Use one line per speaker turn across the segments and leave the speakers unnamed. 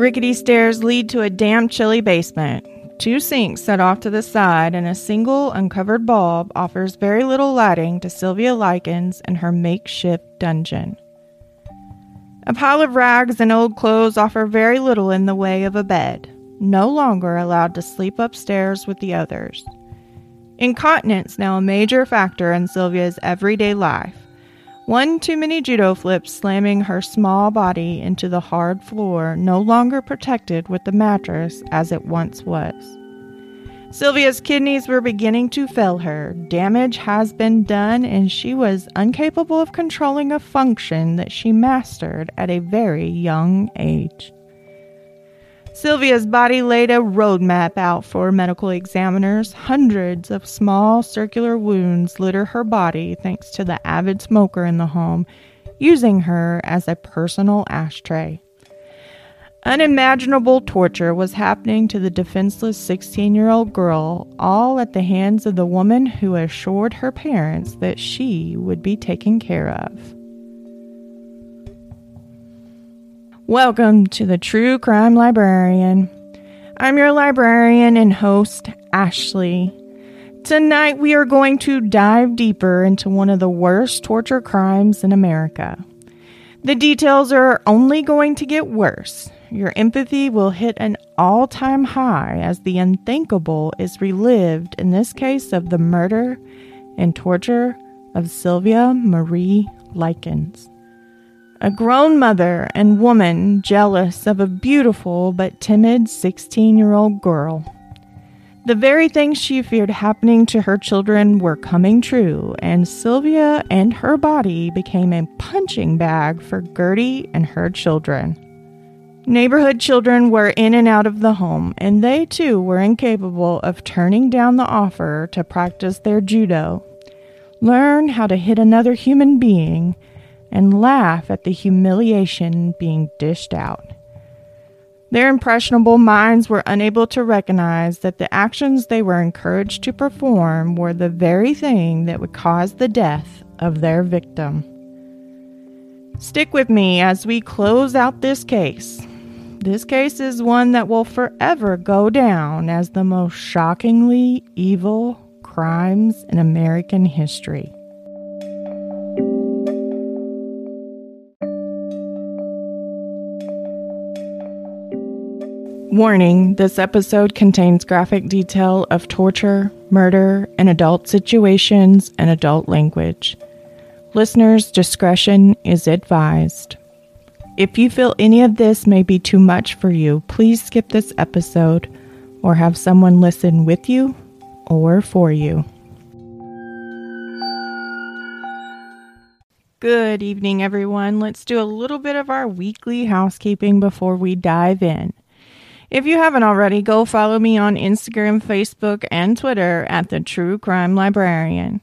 Rickety stairs lead to a damp, chilly basement. Two sinks set off to the side, and a single uncovered bulb offers very little lighting to Sylvia Likens and her makeshift dungeon. A pile of rags and old clothes offer very little in the way of a bed, no longer allowed to sleep upstairs with the others. Incontinence now a major factor in Sylvia's everyday life. One too many judo flips slamming her small body into the hard floor, no longer protected with the mattress as it once was. Sylvia's kidneys were beginning to fail her. Damage has been done, and she was incapable of controlling a function that she mastered at a very young age. Sylvia's body laid a roadmap out for medical examiners. Hundreds of small circular wounds litter her body thanks to the avid smoker in the home, using her as a personal ashtray. Unimaginable torture was happening to the defenseless 16 year old girl, all at the hands of the woman who assured her parents that she would be taken care of. Welcome to the True Crime Librarian. I'm your librarian and host, Ashley. Tonight we are going to dive deeper into one of the worst torture crimes in America. The details are only going to get worse. Your empathy will hit an all time high as the unthinkable is relived in this case of the murder and torture of Sylvia Marie Likens a grown mother and woman jealous of a beautiful but timid 16 year old girl. The very things she feared happening to her children were coming true, and Sylvia and her body became a punching bag for Gertie and her children. Neighborhood children were in and out of the home, and they too were incapable of turning down the offer to practice their judo, learn how to hit another human being, and laugh at the humiliation being dished out. Their impressionable minds were unable to recognize that the actions they were encouraged to perform were the very thing that would cause the death of their victim. Stick with me as we close out this case. This case is one that will forever go down as the most shockingly evil crimes in American history. Warning this episode contains graphic detail of torture, murder, and adult situations and adult language. Listeners' discretion is advised. If you feel any of this may be too much for you, please skip this episode or have someone listen with you or for you. Good evening, everyone. Let's do a little bit of our weekly housekeeping before we dive in. If you haven't already, go follow me on Instagram, Facebook, and Twitter at the True Crime Librarian.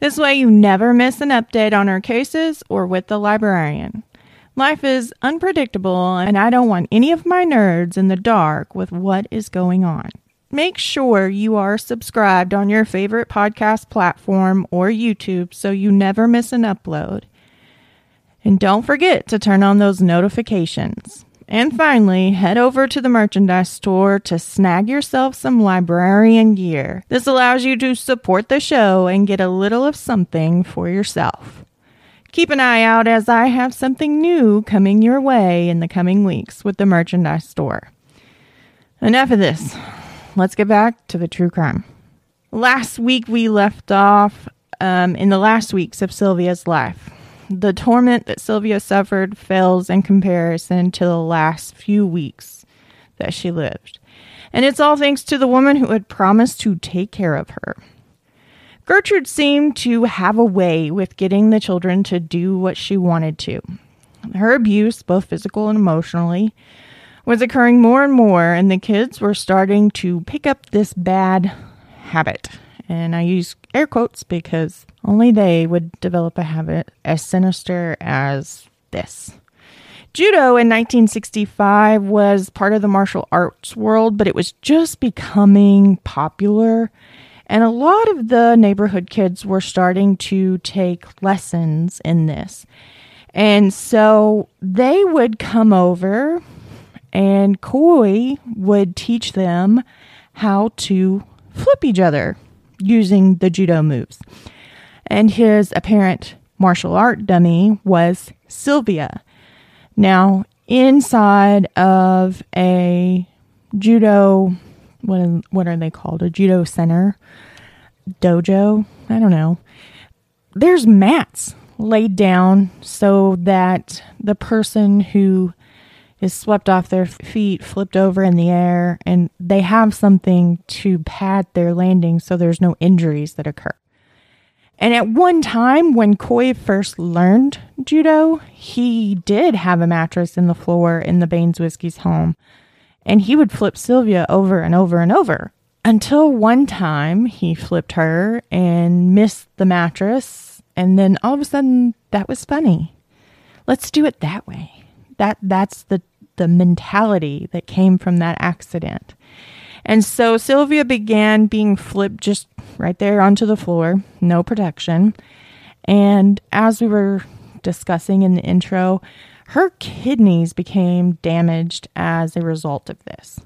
This way, you never miss an update on our cases or with the librarian. Life is unpredictable, and I don't want any of my nerds in the dark with what is going on. Make sure you are subscribed on your favorite podcast platform or YouTube so you never miss an upload. And don't forget to turn on those notifications. And finally, head over to the merchandise store to snag yourself some librarian gear. This allows you to support the show and get a little of something for yourself. Keep an eye out as I have something new coming your way in the coming weeks with the merchandise store. Enough of this. Let's get back to the true crime. Last week we left off um, in the last weeks of Sylvia's life. The torment that Sylvia suffered fails in comparison to the last few weeks that she lived. And it's all thanks to the woman who had promised to take care of her. Gertrude seemed to have a way with getting the children to do what she wanted to. Her abuse, both physical and emotionally, was occurring more and more, and the kids were starting to pick up this bad habit. And I use air quotes because only they would develop a habit as sinister as this. Judo in 1965 was part of the martial arts world, but it was just becoming popular. And a lot of the neighborhood kids were starting to take lessons in this. And so they would come over and Coy would teach them how to flip each other using the judo moves. And his apparent martial art dummy was Sylvia. Now, inside of a judo, what, what are they called? A judo center, dojo? I don't know. There's mats laid down so that the person who is swept off their feet, flipped over in the air, and they have something to pad their landing so there's no injuries that occur. And at one time, when Coy first learned judo, he did have a mattress in the floor in the Baniszewski's home. And he would flip Sylvia over and over and over until one time he flipped her and missed the mattress. And then all of a sudden, that was funny. Let's do it that way. That that's the the mentality that came from that accident. And so Sylvia began being flipped just right there onto the floor, no protection. And as we were discussing in the intro, her kidneys became damaged as a result of this.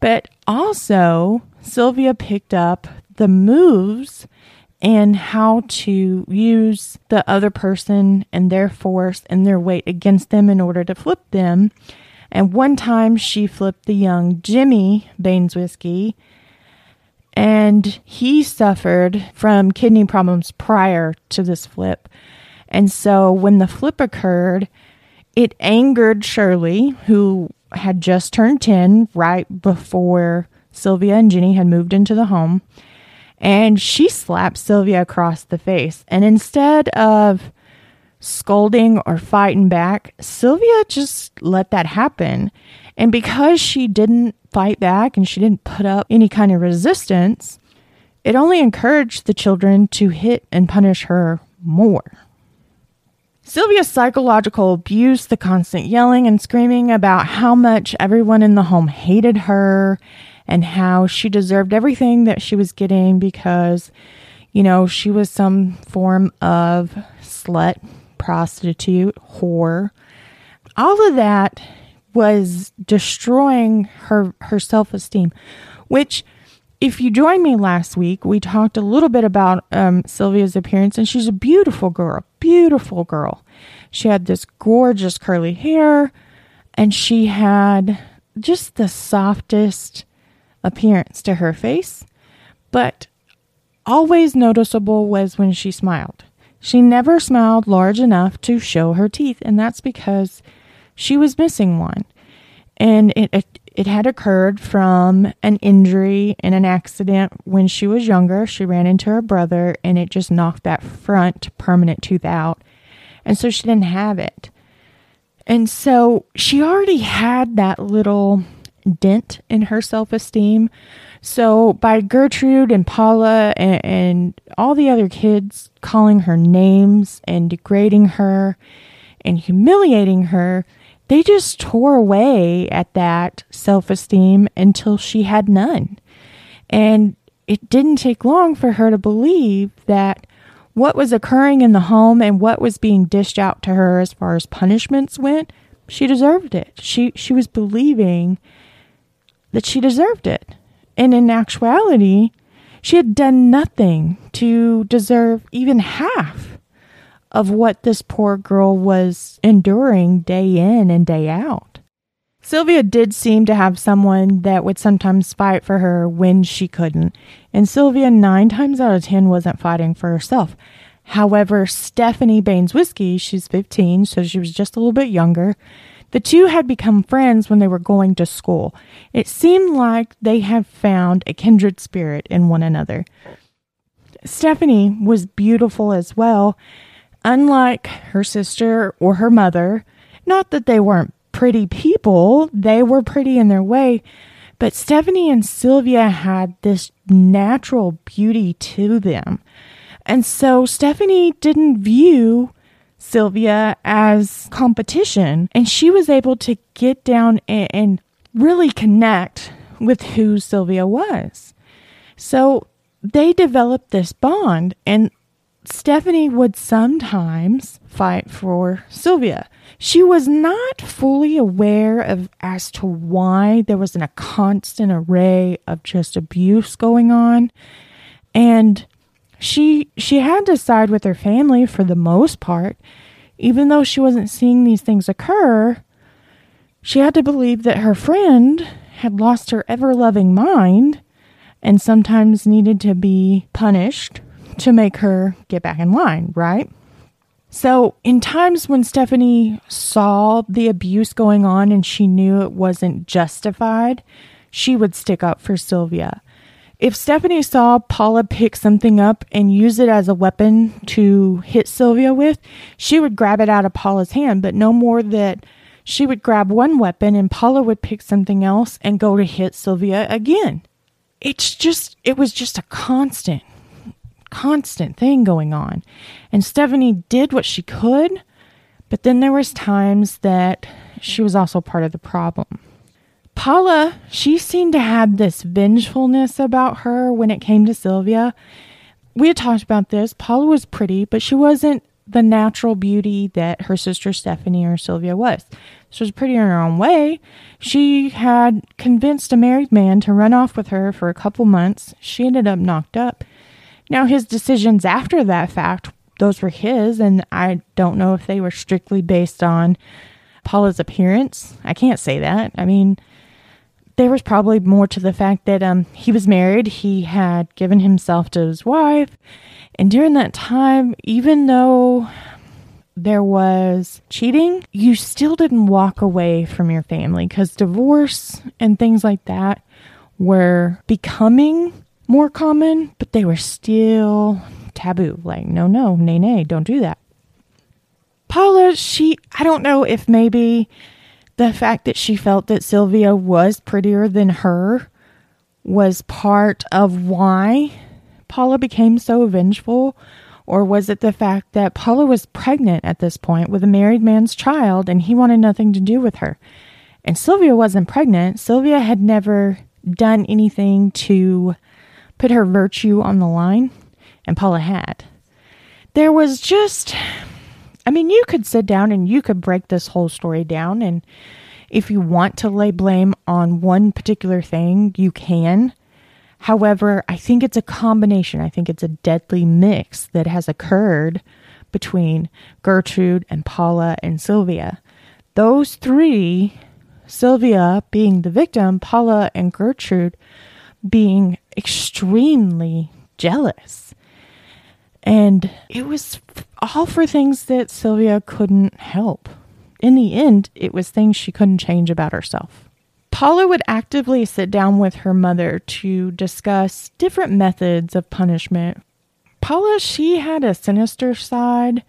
But also, Sylvia picked up the moves and how to use the other person and their force and their weight against them in order to flip them and one time she flipped the young Jimmy Baniszewski, and he suffered from kidney problems prior to this flip. And so when the flip occurred, it angered Shirley, who had just turned 10 right before Sylvia and Jenny had moved into the home. And she slapped Sylvia across the face. And instead of scolding or fighting back, Sylvia just let that happen. And because she didn't fight back and she didn't put up any kind of resistance, it only encouraged the children to hit and punish her more. Sylvia's psychological abuse, the constant yelling and screaming about how much everyone in the home hated her and how she deserved everything that she was getting because, you know, she was some form of slut prostitute, whore. All of that was destroying her her self-esteem, which if you joined me last week, we talked a little bit about um, Sylvia's appearance, and she's a beautiful girl, beautiful girl. She had this gorgeous curly hair, and she had just the softest appearance to her face. But always noticeable was when she smiled. She never smiled large enough to show her teeth, and that's because she was missing one. And it, it, it had occurred from an injury in an accident when she was younger. She ran into her brother, and it just knocked that front permanent tooth out. And so she didn't have it. And so she already had that little dent in her self esteem. So by Gertrude and Paula and, and, all the other kids calling her names and degrading her and humiliating her, they just tore away at that self esteem until she had none. And it didn't take long for her to believe that what was occurring in the home and what was being dished out to her as far as punishments went, she deserved it. She she was believing that she deserved it. And in actuality, she had done nothing to deserve even half of what this poor girl was enduring day in and day out. Sylvia did seem to have someone that would sometimes fight for her when she couldn't, and Sylvia, nine times out of ten, wasn't fighting for herself. However, Stephanie Baniszewski, she's 15, so she was just a little bit younger, the two had become friends when they were going to school. It seemed like they had found a kindred spirit in one another. Stephanie was beautiful as well, unlike her sister or her mother. Not that they weren't pretty people, they were pretty in their way, but Stephanie and Sylvia had this natural beauty to them. And so Stephanie didn't view Sylvia as competition. And she was able to get down and, and really connect with who Sylvia was. So they developed this bond, and Stephanie would sometimes fight for Sylvia. She was not fully aware of as to why there was a constant array of just abuse going on. And she she had to side with her family for the most part. Even though she wasn't seeing these things occur, she had to believe that her friend had lost her ever loving mind and sometimes needed to be punished to make her get back in line, right? So, in times when Stephanie saw the abuse going on and she knew it wasn't justified, she would stick up for Sylvia. If Stephanie saw Paula pick something up and use it as a weapon to hit Sylvia with, she would grab it out of Paula's hand, but no more that she would grab one weapon and Paula would pick something else and go to hit Sylvia again. It's just, it was just a constant, constant thing going on. And Stephanie did what she could, but then there was times that she was also part of the problem. Paula, she seemed to have this vengefulness about her when it came to Sylvia. We had talked about this. Paula was pretty, but she wasn't the natural beauty that her sister Stephanie or Sylvia was. She was pretty in her own way. She had convinced a married man to run off with her for a couple months. She ended up knocked up. Now, his decisions after that fact, those were his, and I don't know if they were strictly based on Paula's appearance. I can't say that. I mean, there was probably more to the fact that um, he was married, he had given himself to his wife, and during that time, even though there was cheating, you still didn't walk away from your family because divorce and things like that were becoming more common, but they were still taboo. Like, no, no, nay, nay, don't do that. Paula, she, I don't know if maybe the fact that she felt that Sylvia was prettier than her was part of why Paula became so vengeful? Or was it the fact that Paula was pregnant at this point with a married man's child and he wanted nothing to do with her? And Sylvia wasn't pregnant. Sylvia had never done anything to put her virtue on the line, and Paula had. There was just I mean, you could sit down and you could break this whole story down. And if you want to lay blame on one particular thing, you can. However, I think it's a combination. I think it's a deadly mix that has occurred between Gertrude and Paula and Sylvia. Those three, Sylvia being the victim, Paula and Gertrude being extremely jealous. And it was all for things that Sylvia couldn't help. In the end, it was things she couldn't change about herself. Paula would actively sit down with her mother to discuss different methods of punishment. Paula, she had a sinister side,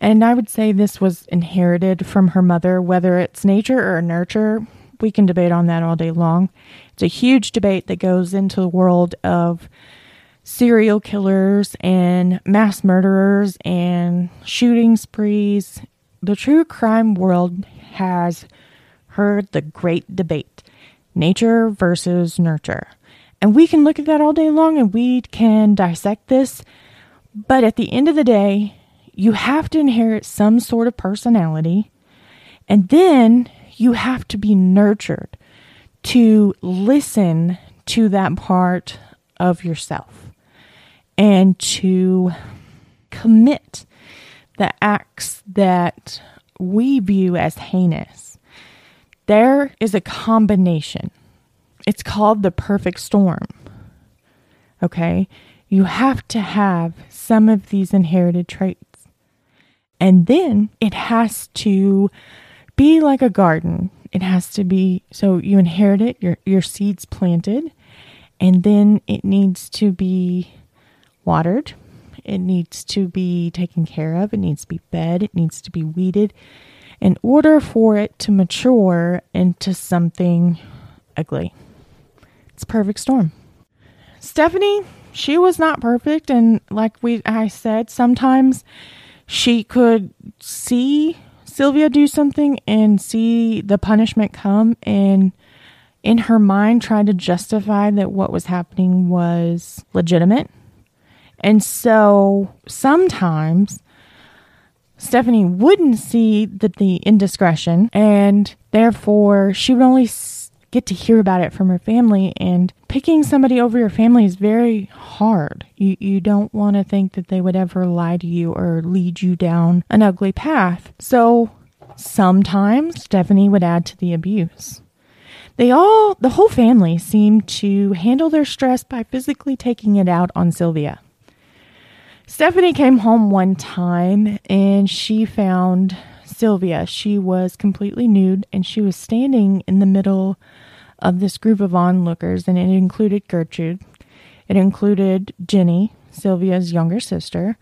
and I would say this was inherited from her mother, whether it's nature or nurture. We can debate on that all day long. It's a huge debate that goes into the world of serial killers and mass murderers and shooting sprees. The true crime world has heard the great debate nature versus nurture. And we can look at that all day long and we can dissect this. But at the end of the day, you have to inherit some sort of personality. And then you have to be nurtured to listen to that part of yourself and to commit the acts that we view as heinous. There is a combination. It's called the perfect storm. Okay? You have to have some of these inherited traits. And then it has to be like a garden. It has to be so you inherit it, your your seeds planted, and then it needs to be watered. It needs to be taken care of. It needs to be fed. It needs to be weeded in order for it to mature into something ugly. It's perfect storm. Stephanie, she was not perfect and like we I said, sometimes she could see Sylvia do something and see the punishment come and in her mind try to justify that what was happening was legitimate And so sometimes Stephanie wouldn't see the, the indiscretion, and therefore she would only get to hear about it from her family. And picking somebody over your family is very hard. You, you don't want to think that they would ever lie to you or lead you down an ugly path. So sometimes Stephanie would add to the abuse. They all, the whole family, seemed to handle their stress by physically taking it out on Sylvia. Stephanie came home one time and she found Sylvia. She was completely nude and she was standing in the middle of this group of onlookers, and it included Gertrude. It included Jenny, Sylvia's younger sister.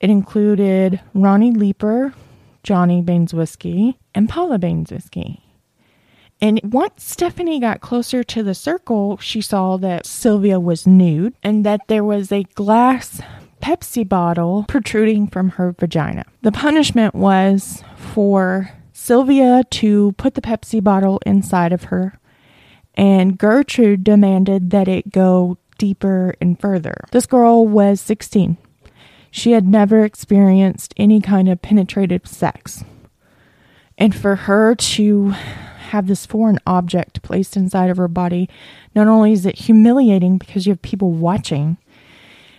It included Ronnie Leeper, Johnny Baniszewski, and Paula Baniszewski. And once Stephanie got closer to the circle, she saw that Sylvia was nude and that there was a glass Pepsi bottle protruding from her vagina. The punishment was for Sylvia to put the Pepsi bottle inside of her, and Gertrude demanded that it go deeper and further. This girl was 16. She had never experienced any kind of penetrative sex. And for her to have this foreign object placed inside of her body, not only is it humiliating because you have people watching,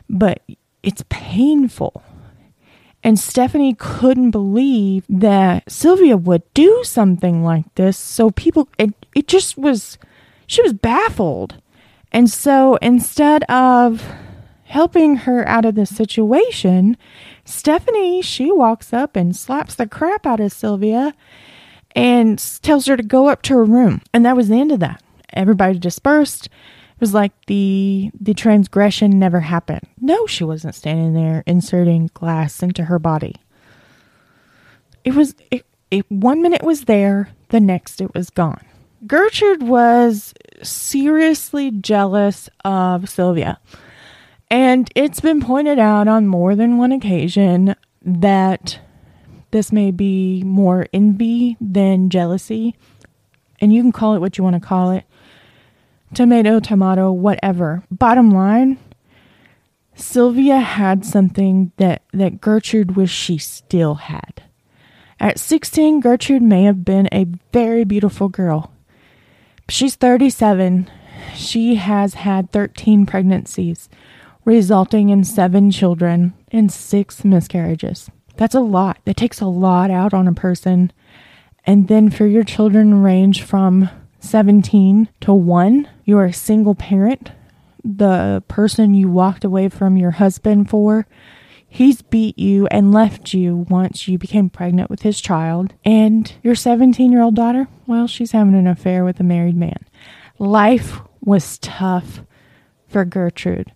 but it's painful. And Stephanie couldn't believe that Sylvia would do something like this. So people, it, it just was, she was baffled. And so instead of helping her out of the situation, Stephanie, she walks up and slaps the crap out of Sylvia and tells her to go up to her room. And that was the end of that. Everybody dispersed. It was like the the transgression never happened. No, she wasn't standing there inserting glass into her body. It was it, it one minute was there, the next it was gone. Gertrude was seriously jealous of Sylvia. And it's been pointed out on more than one occasion that this may be more envy than jealousy. And you can call it what you want to call it tomato, tomato, whatever. Bottom line, Sylvia had something that, that Gertrude wished she still had. At 16, Gertrude may have been a very beautiful girl. She's 37. She has had 13 pregnancies, resulting in seven children and six miscarriages. That's a lot. That takes a lot out on a person. And then for your children range from 17 to 1, you're a single parent. The person you walked away from your husband for, he's beat you and left you once you became pregnant with his child. And your 17 year old daughter, well, she's having an affair with a married man. Life was tough for Gertrude.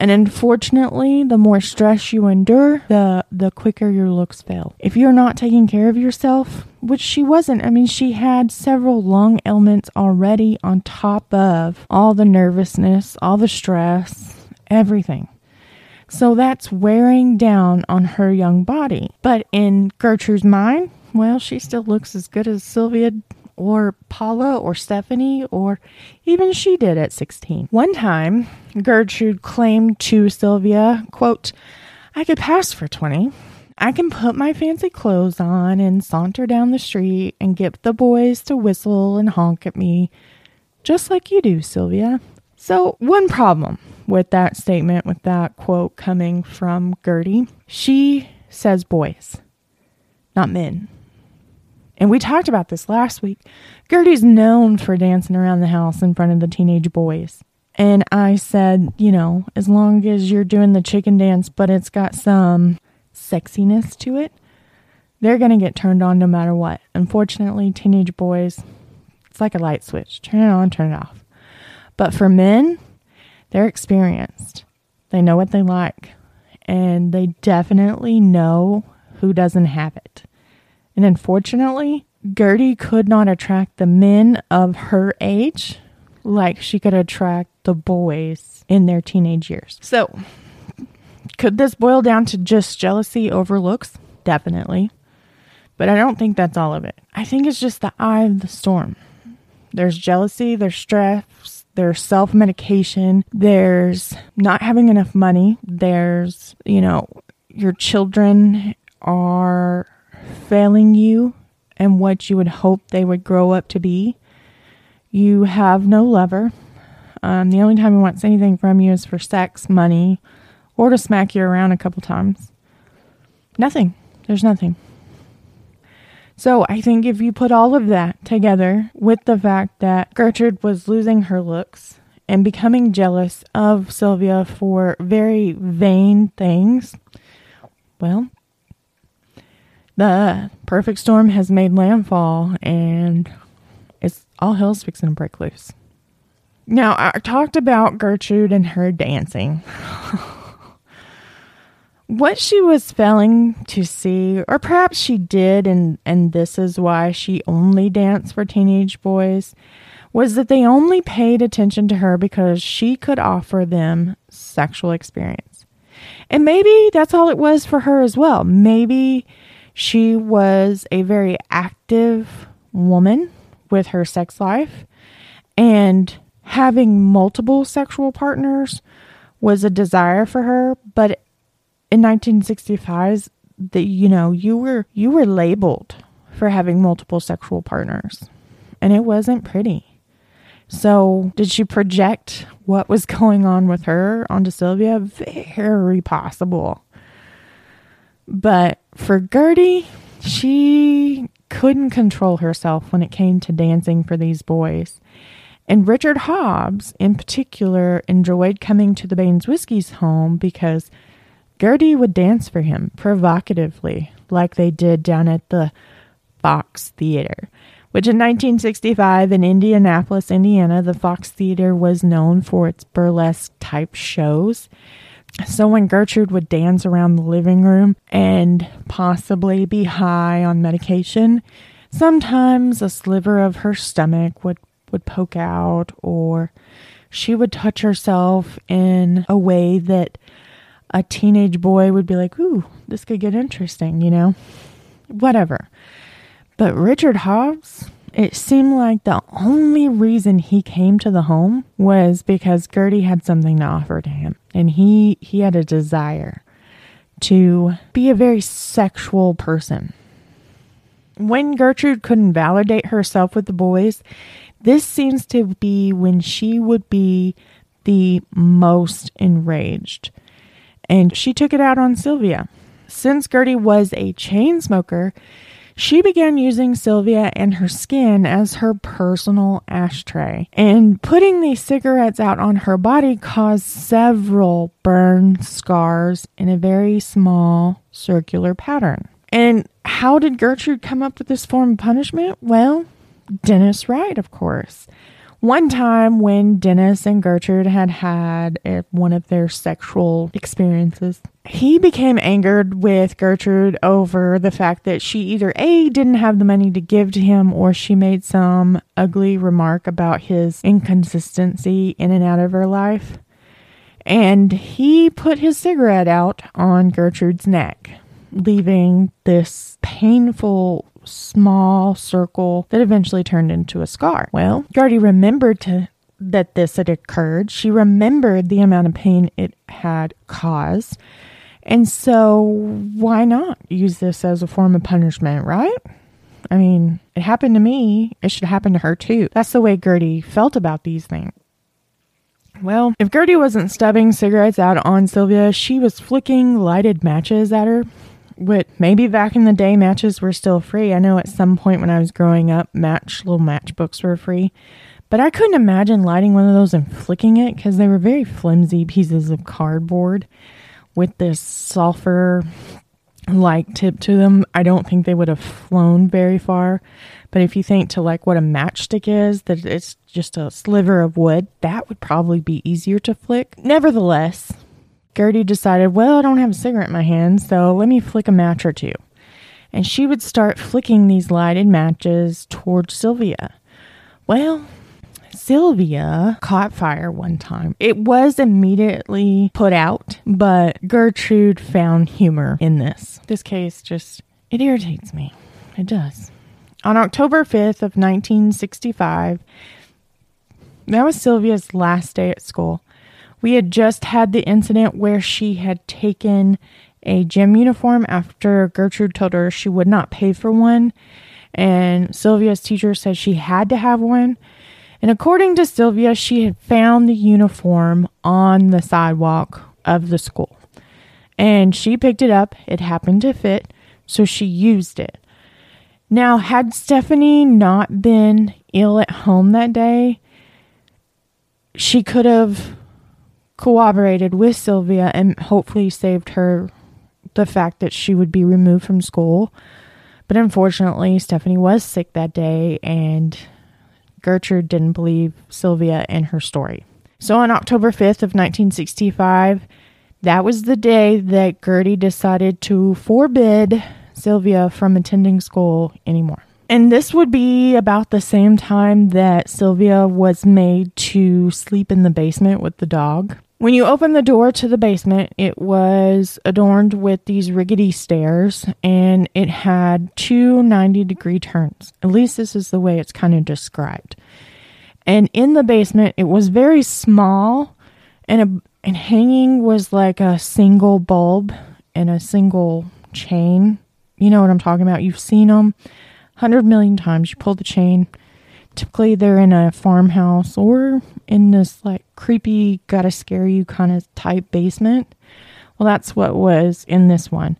And unfortunately, the more stress you endure, the the quicker your looks fail. If you're not taking care of yourself, which she wasn't, I mean, she had several lung ailments already on top of all the nervousness, all the stress, everything. So that's wearing down on her young body. But in Gertrude's mind, well, she still looks as good as Sylvia or Paula or Stephanie or even she did at 16. One time, Gertrude claimed to Sylvia, quote, I could pass for 20. I can put my fancy clothes on and saunter down the street and get the boys to whistle and honk at me, just like you do, Sylvia. So, one problem with that statement, with that quote coming from Gertie, she says boys, not men. And we talked about this last week. Gertie's known for dancing around the house in front of the teenage boys. And I said, you know, as long as you're doing the chicken dance, but it's got some sexiness to it, they're going to get turned on no matter what. Unfortunately, teenage boys, it's like a light switch turn it on, turn it off. But for men, they're experienced. They know what they like, and they definitely know who doesn't have it. And unfortunately, Gertie could not attract the men of her age like she could attract the boys in their teenage years. So, could this boil down to just jealousy over looks? Definitely. But I don't think that's all of it. I think it's just the eye of the storm. There's jealousy, there's stress, there's self medication, there's not having enough money, there's, you know, your children are failing you and what you would hope they would grow up to be. You have no lover. Um, the only time he wants anything from you is for sex, money, or to smack you around a couple times. Nothing. There's nothing. So I think if you put all of that together with the fact that Gertrude was losing her looks and becoming jealous of Sylvia for very vain things, well, the perfect storm has made landfall and it's all hell's fixing to break loose. Now, I talked about Gertrude and her dancing. what she was failing to see, or perhaps she did, and, and this is why she only danced for teenage boys, was that they only paid attention to her because she could offer them sexual experience. And maybe that's all it was for her as well. Maybe she was a very active woman with her sex life, and having multiple sexual partners was a desire for her, but in 1965 that you know you were you were labeled for having multiple sexual partners and it wasn't pretty. So did she project what was going on with her onto sylvia? Very possible. But for gertie she couldn't control herself when it came to dancing for these boys and Richard Hobbs, in particular, enjoyed coming to the Baniszewski's home because Gertie would dance for him provocatively, like they did down at the Fox Theater, which in 1965 in Indianapolis, Indiana, the Fox Theater was known for its burlesque type shows. So when Gertrude would dance around the living room and possibly be high on medication, sometimes a sliver of her stomach would, would poke out or she would touch herself in a way that a teenage boy would be like, ooh, this could get interesting, you know? Whatever. But Richard Hobbs, it seemed like the only reason he came to the home was because Gertie had something to offer to him. And he, he had a desire to be a very sexual person. When Gertrude couldn't validate herself with the boys, this seems to be when she would be the most enraged and she took it out on Sylvia. Since Gertie was a chain smoker, she began using Sylvia and her skin as her personal ashtray. And putting these cigarettes out on her body caused several burn scars in a very small circular pattern. And how did Gertrude come up with this form of punishment? Well, Dennis Wright, of course. One time when Dennis and Gertrude had had one of their sexual experiences, he became angered with Gertrude over the fact that she either A, didn't have the money to give to him, or she made some ugly remark about his inconsistency in and out of her life. And he put his cigarette out on Gertrude's neck, leaving this painful small circle that eventually turned into a scar. Well, Gertie remembered to that this had occurred. She remembered the amount of pain it had caused. And so, why not use this as a form of punishment, right? I mean, it happened to me. It should happen to her too. That's the way Gertie felt about these things. Well, if Gertie wasn't stubbing cigarettes out on Sylvia, she was flicking lighted matches at her what maybe back in the day matches were still free. I know at some point when I was growing up, match little matchbooks were free. But I couldn't imagine lighting one of those and flicking it because they were very flimsy pieces of cardboard with this sulfur like tip to them. I don't think they would have flown very far. But if you think to like what a matchstick is, that it's just a sliver of wood, that would probably be easier to flick. Nevertheless, Gertie decided, well, I don't have a cigarette in my hand, so let me flick a match or two. And she would start flicking these lighted matches towards Sylvia. Well, Sylvia caught fire one time. It was immediately put out, but Gertrude found humor in this. This case just, it irritates me. It does. On October 5th of 1965, That was Sylvia's last day at school. We had just had the incident where she had taken a gym uniform after Gertrude told her she would not pay for one. And Sylvia's teacher said she had to have one. And according to Sylvia, she had found the uniform on the sidewalk of the school. And she picked it up. It happened to fit, so she used it. Now, had Stephanie not been ill at home that day, she could have cooperated with Sylvia and hopefully saved her the fact that she would be removed from school. But unfortunately, Stephanie was sick that day and Gertrude didn't believe Sylvia and her story. So on October 5th of 1965, that was the day that Gertie decided to forbid Sylvia from attending school anymore. And this would be about the same time that Sylvia was made to sleep in the basement with the dog. When you opened the door to the basement, it was adorned with these rickety stairs and it had two 90 degree turns. At least this is the way it's kind of described. And in the basement, it was very small and a, and hanging was like a single bulb and a single chain. You know what I'm talking about? You've seen them 100 million times. You pull the chain typically they're in a farmhouse or in this like creepy, gotta scare you kind of type basement. Well, that's what was in this one.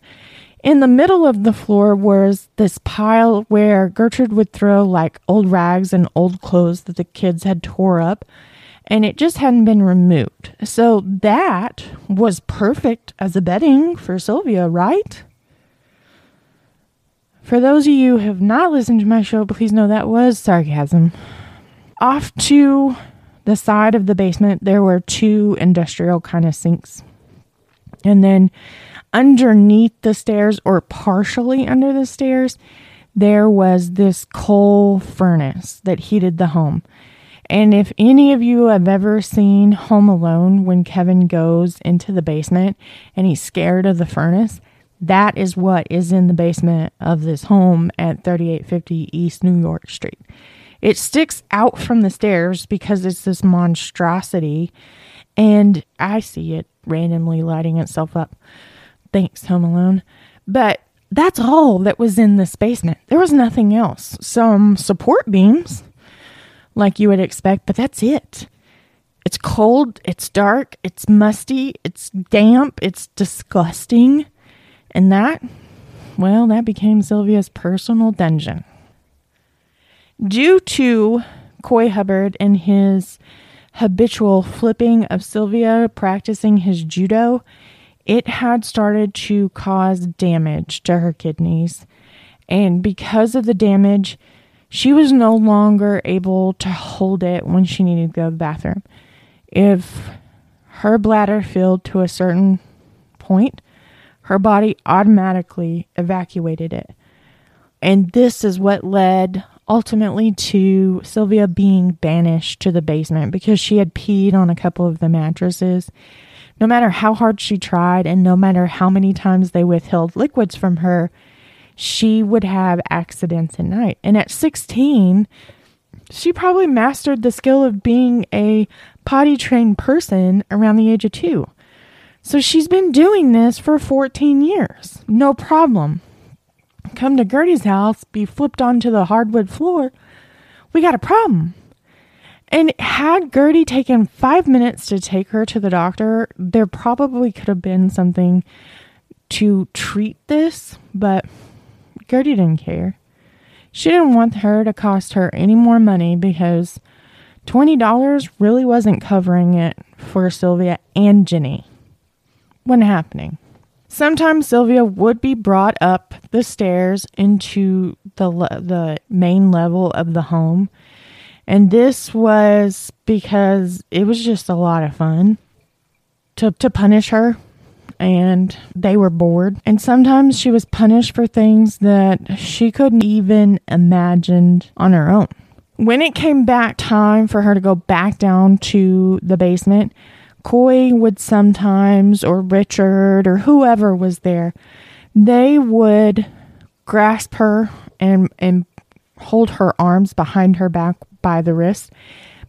In the middle of the floor was this pile where Gertrude would throw like old rags and old clothes that the kids had tore up, and it just hadn't been removed. So that was perfect as a bedding for Sylvia, right? For those of you who have not listened to my show, please know that was sarcasm. Off to the side of the basement, there were two industrial kind of sinks. And then underneath the stairs, or partially under the stairs, there was this coal furnace that heated the home. And if any of you have ever seen Home Alone when Kevin goes into the basement and he's scared of the furnace, that is what is in the basement of this home at 3850 East New York Street. It sticks out from the stairs because it's this monstrosity, and I see it randomly lighting itself up. Thanks, Home Alone. But that's all that was in this basement. There was nothing else. Some support beams, like you would expect, but that's it. It's cold, it's dark, it's musty, it's damp, it's disgusting. And that, well, that became Sylvia's personal dungeon. Due to Coy Hubbard and his habitual flipping of Sylvia practicing his judo, it had started to cause damage to her kidneys. And because of the damage, she was no longer able to hold it when she needed to go to the bathroom. If her bladder filled to a certain point, her body automatically evacuated it. And this is what led ultimately to Sylvia being banished to the basement because she had peed on a couple of the mattresses. No matter how hard she tried and no matter how many times they withheld liquids from her, she would have accidents at night. And at 16, she probably mastered the skill of being a potty trained person around the age of two. So she's been doing this for 14 years. No problem. Come to Gertie's house, be flipped onto the hardwood floor. We got a problem. And had Gertie taken five minutes to take her to the doctor, there probably could have been something to treat this, but Gertie didn't care. She didn't want her to cost her any more money because $20 really wasn't covering it for Sylvia and Jenny when happening. Sometimes Sylvia would be brought up the stairs into the the main level of the home. And this was because it was just a lot of fun to to punish her and they were bored. And sometimes she was punished for things that she couldn't even imagine on her own. When it came back time for her to go back down to the basement, Coy would sometimes, or Richard, or whoever was there, they would grasp her and, and hold her arms behind her back by the wrist,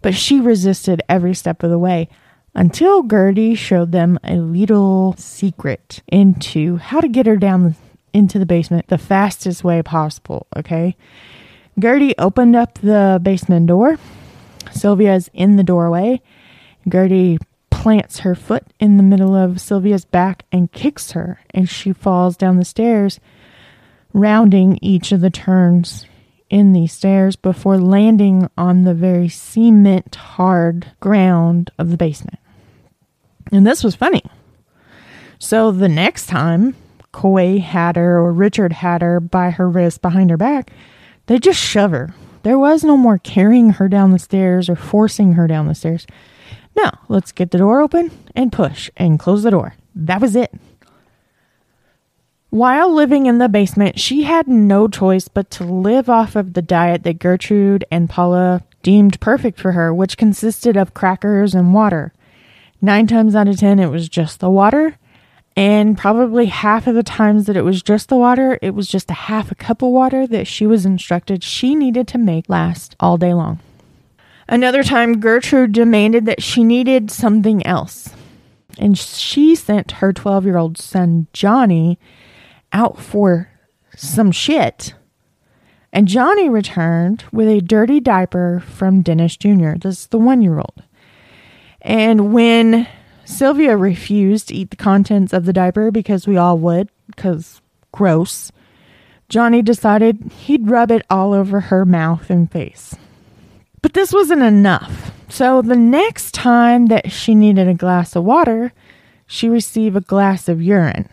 but she resisted every step of the way until Gertie showed them a little secret into how to get her down into the basement the fastest way possible, okay? Gertie opened up the basement door. Sylvia's in the doorway. Gertie plants her foot in the middle of Sylvia's back and kicks her, and she falls down the stairs, rounding each of the turns in these stairs before landing on the very cement hard ground of the basement. And this was funny. So the next time Coy had her or Richard had her by her wrist behind her back, they just shove her. There was no more carrying her down the stairs or forcing her down the stairs. No, let's get the door open and push and close the door. That was it. While living in the basement, she had no choice but to live off of the diet that Gertrude and Paula deemed perfect for her, which consisted of crackers and water. Nine times out of ten, it was just the water. And probably half of the times that it was just the water, it was just a half a cup of water that she was instructed she needed to make last all day long. Another time, Gertrude demanded that she needed something else. And she sent her 12 year old son, Johnny, out for some shit. And Johnny returned with a dirty diaper from Dennis Jr., the one year old. And when Sylvia refused to eat the contents of the diaper because we all would, because gross, Johnny decided he'd rub it all over her mouth and face. But this wasn't enough. So the next time that she needed a glass of water, she received a glass of urine.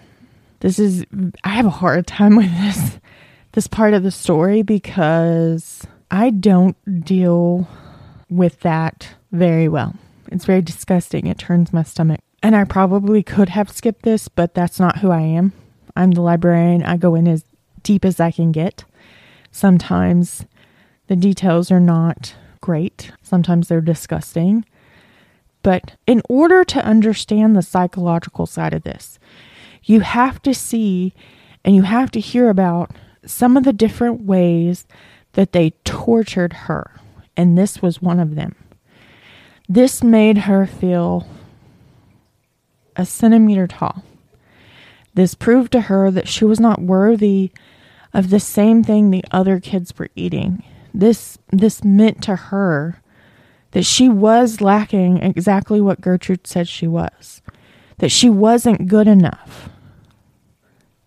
This is I have a hard time with this this part of the story because I don't deal with that very well. It's very disgusting. It turns my stomach. And I probably could have skipped this, but that's not who I am. I'm the librarian. I go in as deep as I can get. Sometimes the details are not great, sometimes they're disgusting. But in order to understand the psychological side of this, you have to see and you have to hear about some of the different ways that they tortured her. And this was one of them. This made her feel a centimeter tall. This proved to her that she was not worthy of the same thing the other kids were eating. This this meant to her that she was lacking exactly what Gertrude said she was. That she wasn't good enough.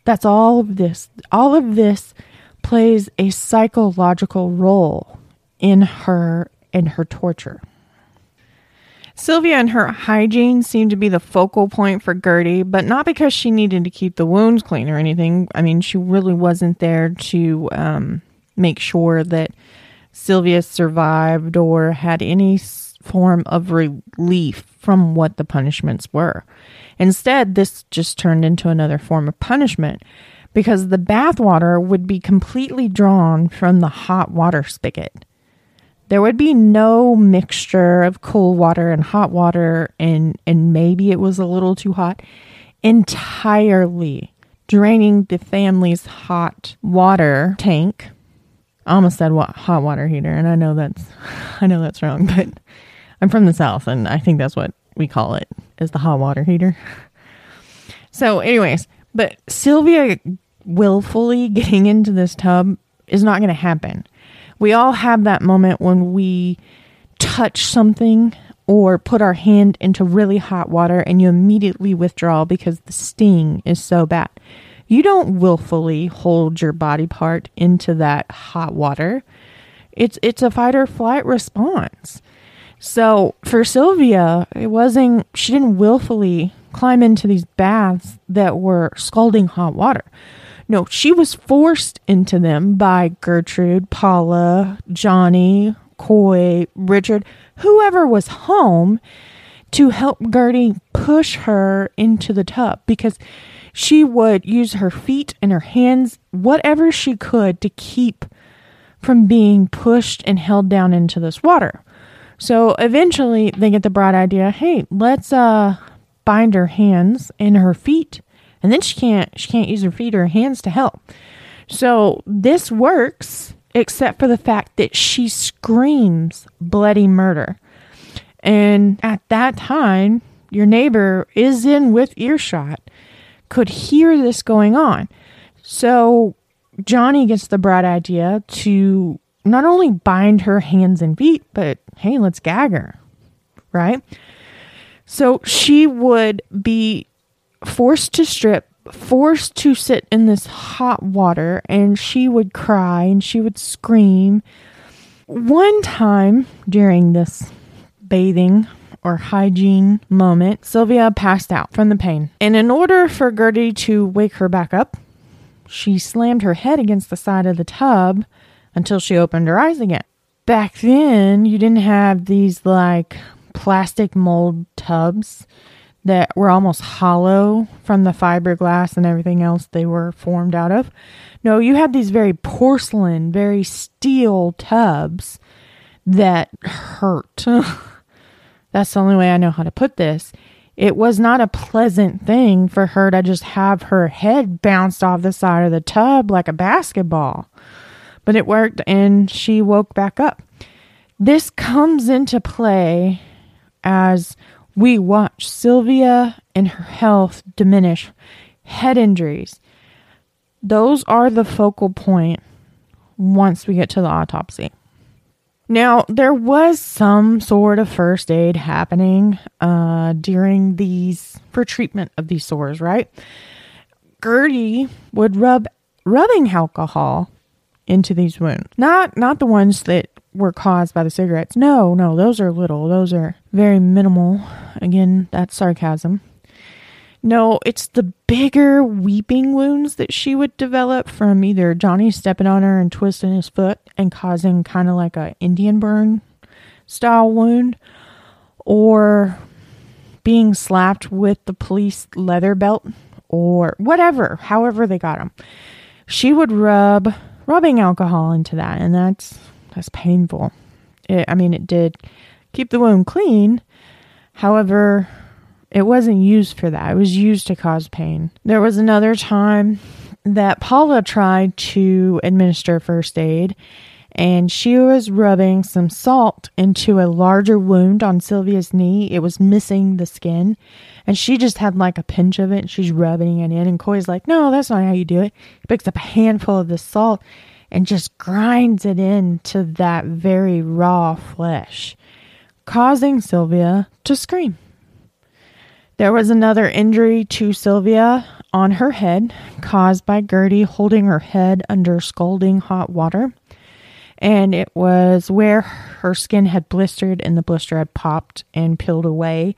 That's all of this. All of this plays a psychological role in her in her torture. Sylvia and her hygiene seemed to be the focal point for Gertie, but not because she needed to keep the wounds clean or anything. I mean, she really wasn't there to um, make sure that Sylvia survived or had any form of relief from what the punishments were. Instead, this just turned into another form of punishment because the bathwater would be completely drawn from the hot water spigot. There would be no mixture of cool water and hot water, and, and maybe it was a little too hot, entirely draining the family's hot water tank. I almost said what hot water heater, and I know that's I know that's wrong, but I'm from the south, and I think that's what we call it is the hot water heater. So, anyways, but Sylvia willfully getting into this tub is not going to happen. We all have that moment when we touch something or put our hand into really hot water and you immediately withdraw because the sting is so bad. You don't willfully hold your body part into that hot water. It's it's a fight or flight response. So for Sylvia, it wasn't she didn't willfully climb into these baths that were scalding hot water. No, she was forced into them by Gertrude, Paula, Johnny, Coy, Richard, whoever was home to help Gertie push her into the tub because she would use her feet and her hands, whatever she could, to keep from being pushed and held down into this water. So eventually they get the bright idea hey, let's uh, bind her hands and her feet and then she can't she can't use her feet or her hands to help. So this works except for the fact that she screams bloody murder. And at that time, your neighbor is in with earshot, could hear this going on. So Johnny gets the bright idea to not only bind her hands and feet, but hey, let's gag her, right? So she would be forced to strip, forced to sit in this hot water, and she would cry and she would scream. One time during this bathing or hygiene moment, Sylvia passed out from the pain. And in order for Gertie to wake her back up, she slammed her head against the side of the tub until she opened her eyes again. Back then, you didn't have these like plastic mold tubs that were almost hollow from the fiberglass and everything else they were formed out of. No, you had these very porcelain, very steel tubs that hurt. That's the only way I know how to put this. It was not a pleasant thing for her to just have her head bounced off the side of the tub like a basketball. But it worked and she woke back up. This comes into play as we watch Sylvia and her health diminish, head injuries. Those are the focal point once we get to the autopsy. Now, there was some sort of first aid happening uh, during these, for treatment of these sores, right? Gertie would rub rubbing alcohol into these wounds. Not not the ones that were caused by the cigarettes. No, no, those are little. Those are very minimal. Again, that's sarcasm. No, it's the bigger weeping wounds that she would develop from either Johnny stepping on her and twisting his foot and causing kind of like a Indian burn style wound, or being slapped with the police leather belt, or whatever, however they got him. She would rub rubbing alcohol into that, and that's that's painful. It, I mean, it did keep the wound clean. However, it wasn't used for that. It was used to cause pain. There was another time that Paula tried to administer first aid and she was rubbing some salt into a larger wound on Sylvia's knee. It was missing the skin, and she just had like a pinch of it and she's rubbing it in. And Coy's like, No, that's not how you do it. He picks up a handful of the salt and just grinds it into that very raw flesh, causing Sylvia to scream. There was another injury to Sylvia on her head caused by Gertie holding her head under scalding hot water. And it was where her skin had blistered and the blister had popped and peeled away,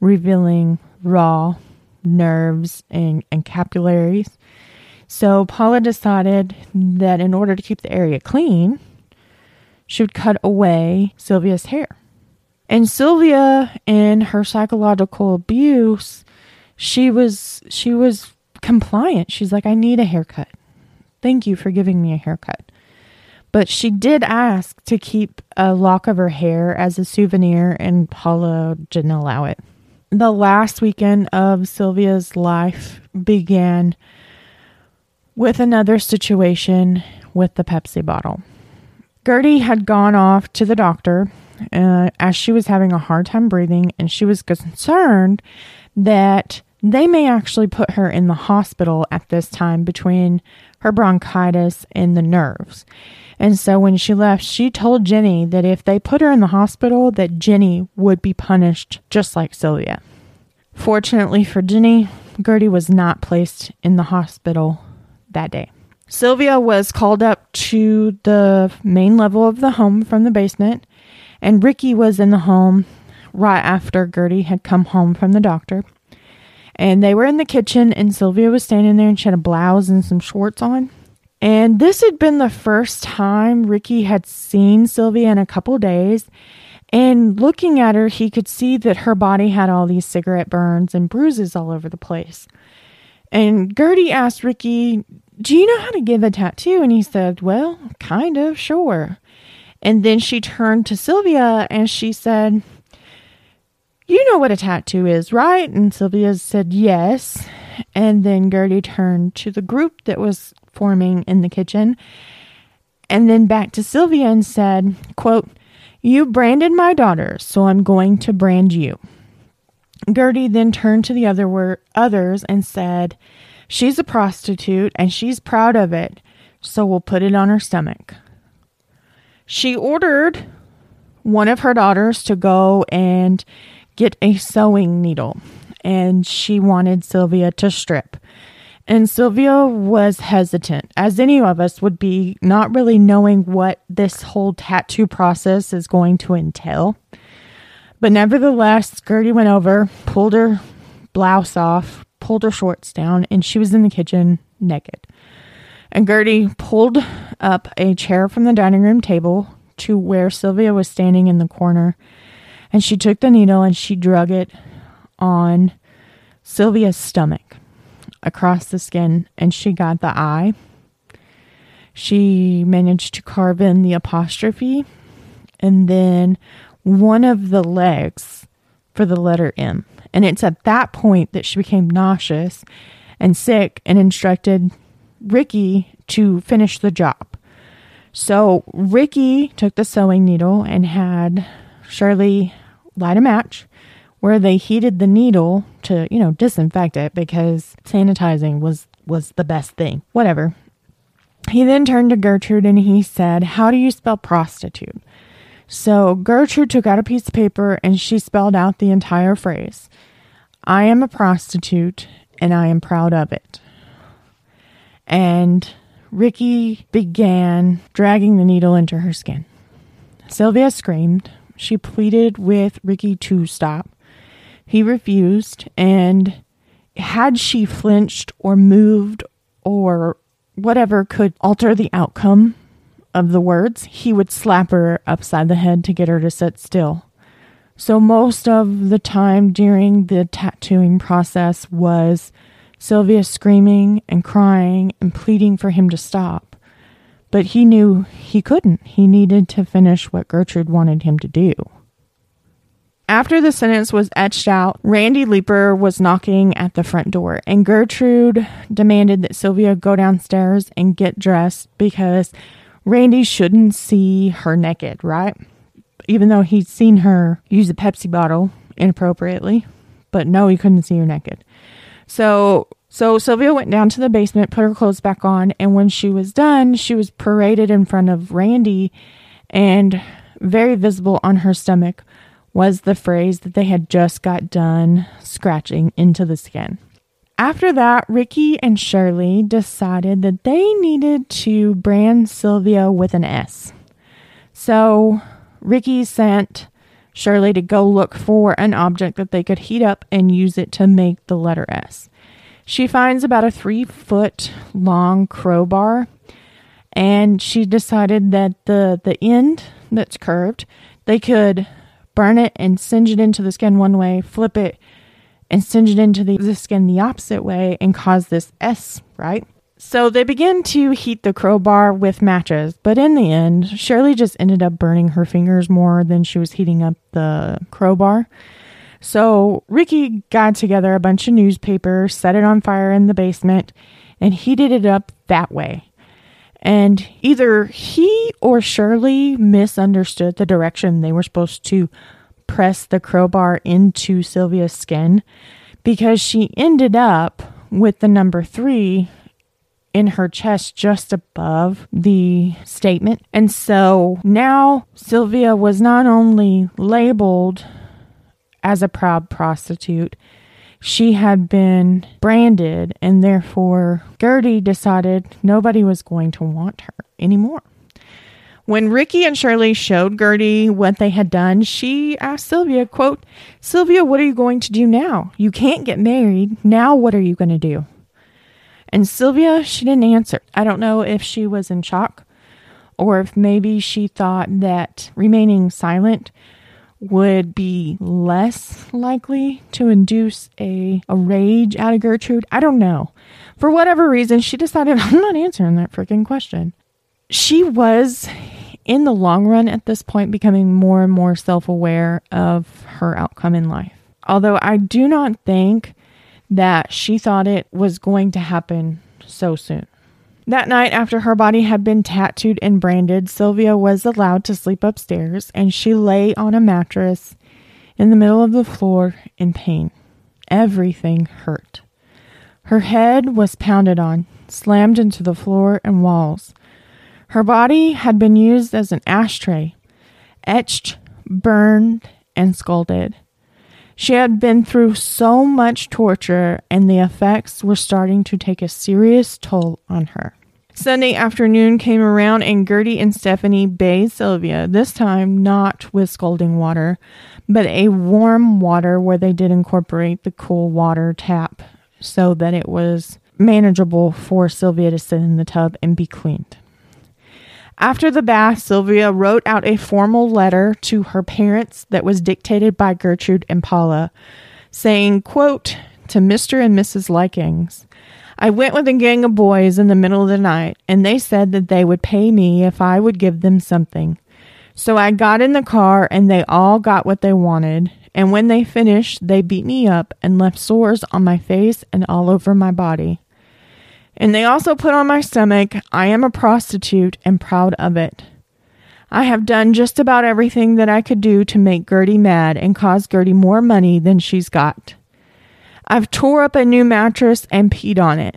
revealing raw nerves and, and capillaries. So Paula decided that in order to keep the area clean, she would cut away Sylvia's hair. And Sylvia, in her psychological abuse, she was she was compliant. She's like, I need a haircut. Thank you for giving me a haircut. But she did ask to keep a lock of her hair as a souvenir, and Paula didn't allow it. The last weekend of Sylvia's life began with another situation with the Pepsi bottle. Gertie had gone off to the doctor uh, as she was having a hard time breathing, and she was concerned that they may actually put her in the hospital at this time between her bronchitis and the nerves. And so when she left, she told Jenny that if they put her in the hospital, that Jenny would be punished just like Sylvia. Fortunately for Jenny, Gertie was not placed in the hospital that day. Sylvia was called up to the main level of the home from the basement and Ricky was in the home right after Gertie had come home from the doctor. And they were in the kitchen, and Sylvia was standing there and she had a blouse and some shorts on. And this had been the first time Ricky had seen Sylvia in a couple days. And looking at her, he could see that her body had all these cigarette burns and bruises all over the place. And Gertie asked Ricky, Do you know how to give a tattoo? And he said, Well, kind of, sure. And then she turned to Sylvia and she said, You know what a tattoo is, right? And Sylvia said, Yes. And then Gertie turned to the group that was forming in the kitchen and then back to Sylvia and said, quote, You branded my daughter, so I'm going to brand you. Gertie then turned to the other wor- others and said, She's a prostitute and she's proud of it, so we'll put it on her stomach. She ordered one of her daughters to go and get a sewing needle, and she wanted Sylvia to strip. And Sylvia was hesitant, as any of us would be, not really knowing what this whole tattoo process is going to entail. But nevertheless, Gertie went over, pulled her blouse off, pulled her shorts down, and she was in the kitchen naked. And Gertie pulled up a chair from the dining room table to where Sylvia was standing in the corner. And she took the needle and she drug it on Sylvia's stomach across the skin, and she got the eye. She managed to carve in the apostrophe and then one of the legs for the letter M. And it's at that point that she became nauseous and sick and instructed Ricky to finish the job. So Ricky took the sewing needle and had Shirley light a match where they heated the needle to, you know, disinfect it because sanitizing was was the best thing. Whatever. He then turned to Gertrude and he said, "How do you spell prostitute?" So Gertrude took out a piece of paper and she spelled out the entire phrase I am a prostitute and I am proud of it. And Ricky began dragging the needle into her skin. Sylvia screamed. She pleaded with Ricky to stop. He refused, and had she flinched or moved or whatever could alter the outcome of the words, he would slap her upside the head to get her to sit still. So, most of the time during the tattooing process was Sylvia screaming and crying and pleading for him to stop. But he knew he couldn't. He needed to finish what Gertrude wanted him to do. After the sentence was etched out, Randy Leeper was knocking at the front door, and Gertrude demanded that Sylvia go downstairs and get dressed because Randy shouldn't see her naked, right? Even though he'd seen her use a Pepsi bottle inappropriately, but no, he couldn't see her naked. So, so Sylvia went down to the basement, put her clothes back on, and when she was done, she was paraded in front of Randy, and very visible on her stomach was the phrase that they had just got done scratching into the skin. After that, Ricky and Shirley decided that they needed to brand Sylvia with an S. So Ricky sent Shirley to go look for an object that they could heat up and use it to make the letter S. She finds about a three foot long crowbar and she decided that the, the end that's curved, they could burn it and singe it into the skin one way, flip it and singe it into the, the skin the opposite way and cause this S, right? So they begin to heat the crowbar with matches, but in the end, Shirley just ended up burning her fingers more than she was heating up the crowbar. So Ricky got together a bunch of newspaper, set it on fire in the basement, and heated it up that way. And either he or Shirley misunderstood the direction they were supposed to press the crowbar into Sylvia's skin because she ended up with the number three in her chest just above the statement. And so now Sylvia was not only labeled as a proud prostitute, she had been branded, and therefore Gertie decided nobody was going to want her anymore. When Ricky and Shirley showed Gertie what they had done, she asked Sylvia, quote, Sylvia, what are you going to do now? You can't get married. Now what are you going to do? And Sylvia, she didn't answer. I don't know if she was in shock or if maybe she thought that remaining silent would be less likely to induce a, a rage out of Gertrude. I don't know. For whatever reason, she decided, I'm not answering that freaking question. She was in the long run at this point becoming more and more self aware of her outcome in life. Although I do not think that she thought it was going to happen so soon. That night, after her body had been tattooed and branded, Sylvia was allowed to sleep upstairs and she lay on a mattress in the middle of the floor in pain. Everything hurt. Her head was pounded on, slammed into the floor and walls. Her body had been used as an ashtray, etched, burned, and scalded. She had been through so much torture, and the effects were starting to take a serious toll on her. Sunday afternoon came around, and Gertie and Stephanie bathed Sylvia, this time not with scalding water, but a warm water where they did incorporate the cool water tap so that it was manageable for Sylvia to sit in the tub and be cleaned. After the bath, Sylvia wrote out a formal letter to her parents that was dictated by Gertrude and Paula, saying, quote, to Mr. and Mrs. Likens. I went with a gang of boys in the middle of the night, and they said that they would pay me if I would give them something. So I got in the car, and they all got what they wanted. And when they finished, they beat me up and left sores on my face and all over my body. And they also put on my stomach, I am a prostitute and proud of it. I have done just about everything that I could do to make Gertie mad and cause Gertie more money than she's got. I've tore up a new mattress and peed on it.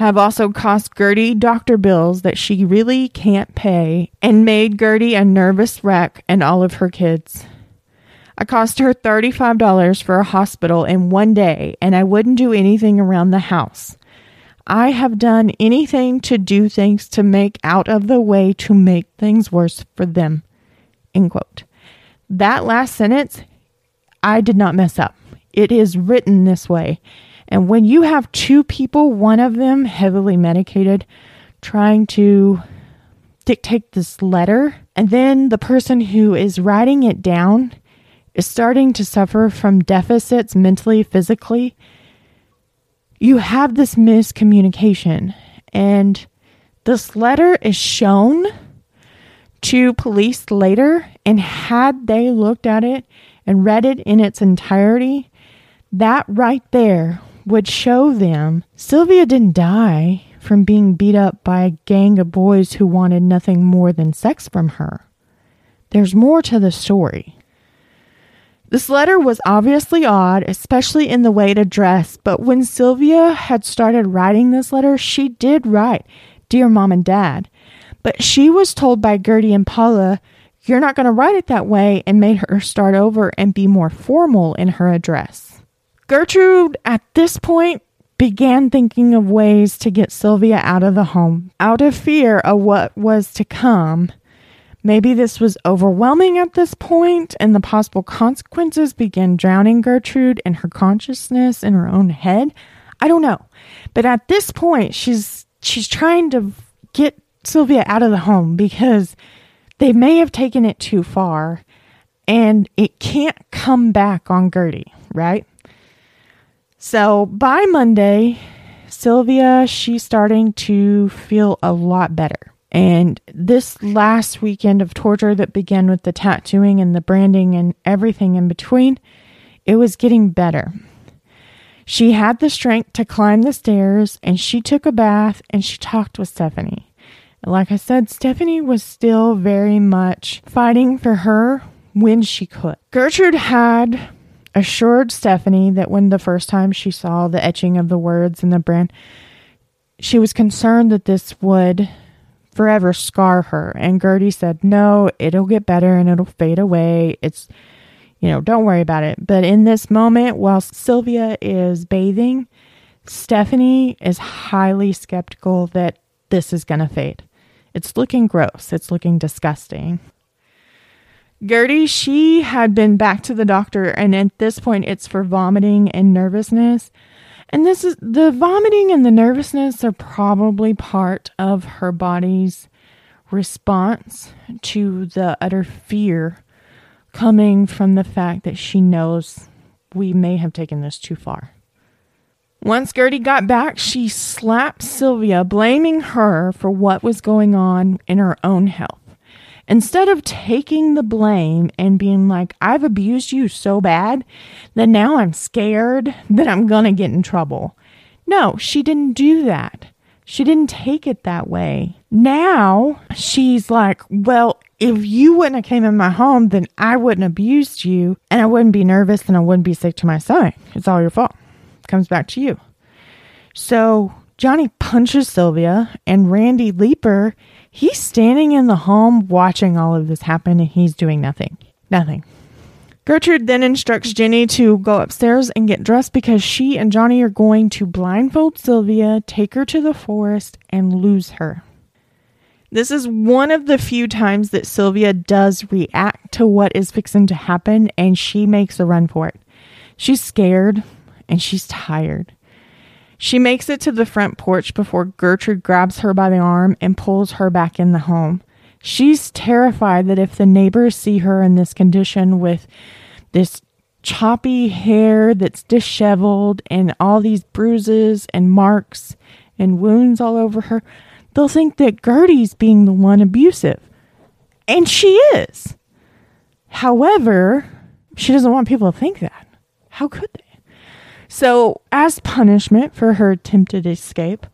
I have also cost Gertie doctor bills that she really can't pay and made Gertie a nervous wreck and all of her kids. I cost her $35 for a hospital in one day and I wouldn't do anything around the house. I have done anything to do things to make out of the way to make things worse for them. End quote. That last sentence, I did not mess up. It is written this way. And when you have two people, one of them heavily medicated, trying to dictate this letter, and then the person who is writing it down is starting to suffer from deficits mentally, physically, you have this miscommunication. And this letter is shown to police later. And had they looked at it and read it in its entirety, that right there would show them Sylvia didn't die from being beat up by a gang of boys who wanted nothing more than sex from her. There's more to the story. This letter was obviously odd, especially in the way it addressed, but when Sylvia had started writing this letter, she did write, Dear Mom and Dad. But she was told by Gertie and Paula, You're not going to write it that way, and made her start over and be more formal in her address. Gertrude, at this point, began thinking of ways to get Sylvia out of the home, out of fear of what was to come Maybe this was overwhelming at this point, and the possible consequences began drowning Gertrude in her consciousness in her own head. I don't know. But at this point, she's she's trying to get Sylvia out of the home because they may have taken it too far and it can't come back on Gertie, right? So by Monday, Sylvia, she's starting to feel a lot better. And this last weekend of torture that began with the tattooing and the branding and everything in between, it was getting better. She had the strength to climb the stairs and she took a bath and she talked with Stephanie. like I said, Stephanie was still very much fighting for her when she could. Gertrude had assured Stephanie that when the first time she saw the etching of the words and the brand, she was concerned that this would forever scar her. And Gertie said, No, it'll get better and it'll fade away. It's, you know, don't worry about it. But in this moment, while Sylvia is bathing, Stephanie is highly skeptical that this is going to fade. It's looking gross. It's looking disgusting. Gertie, she had been back to the doctor, and at this point, it's for vomiting and nervousness. And this is the vomiting and the nervousness are probably part of her body's response to the utter fear coming from the fact that she knows we may have taken this too far. Once Gertie got back, she slapped Sylvia, blaming her for what was going on in her own health. Instead of taking the blame and being like, I've abused you so bad that now I'm scared that I'm going to get in trouble. No, she didn't do that. She didn't take it that way. Now she's like, well, if you wouldn't have came in my home, then I wouldn't have abused you and I wouldn't be nervous and I wouldn't be sick to my stomach. It's all your fault. It comes back to you. So Johnny punches Sylvia and Randy Leeper, he's standing in the home watching all of this happen and he's doing nothing. Nothing. Gertrude then instructs Jenny to go upstairs and get dressed because she and Johnny are going to blindfold Sylvia, take her to the forest, and lose her. This is one of the few times that Sylvia does react to what is fixing to happen and she makes a run for it. She's scared and she's tired. She makes it to the front porch before Gertrude grabs her by the arm and pulls her back in the home. She's terrified that if the neighbors see her in this condition with this choppy hair that's disheveled and all these bruises and marks and wounds all over her, they'll think that Gertie's being the one abusive. And she is. However, she doesn't want people to think that. How could they? So, as punishment for her attempted escape,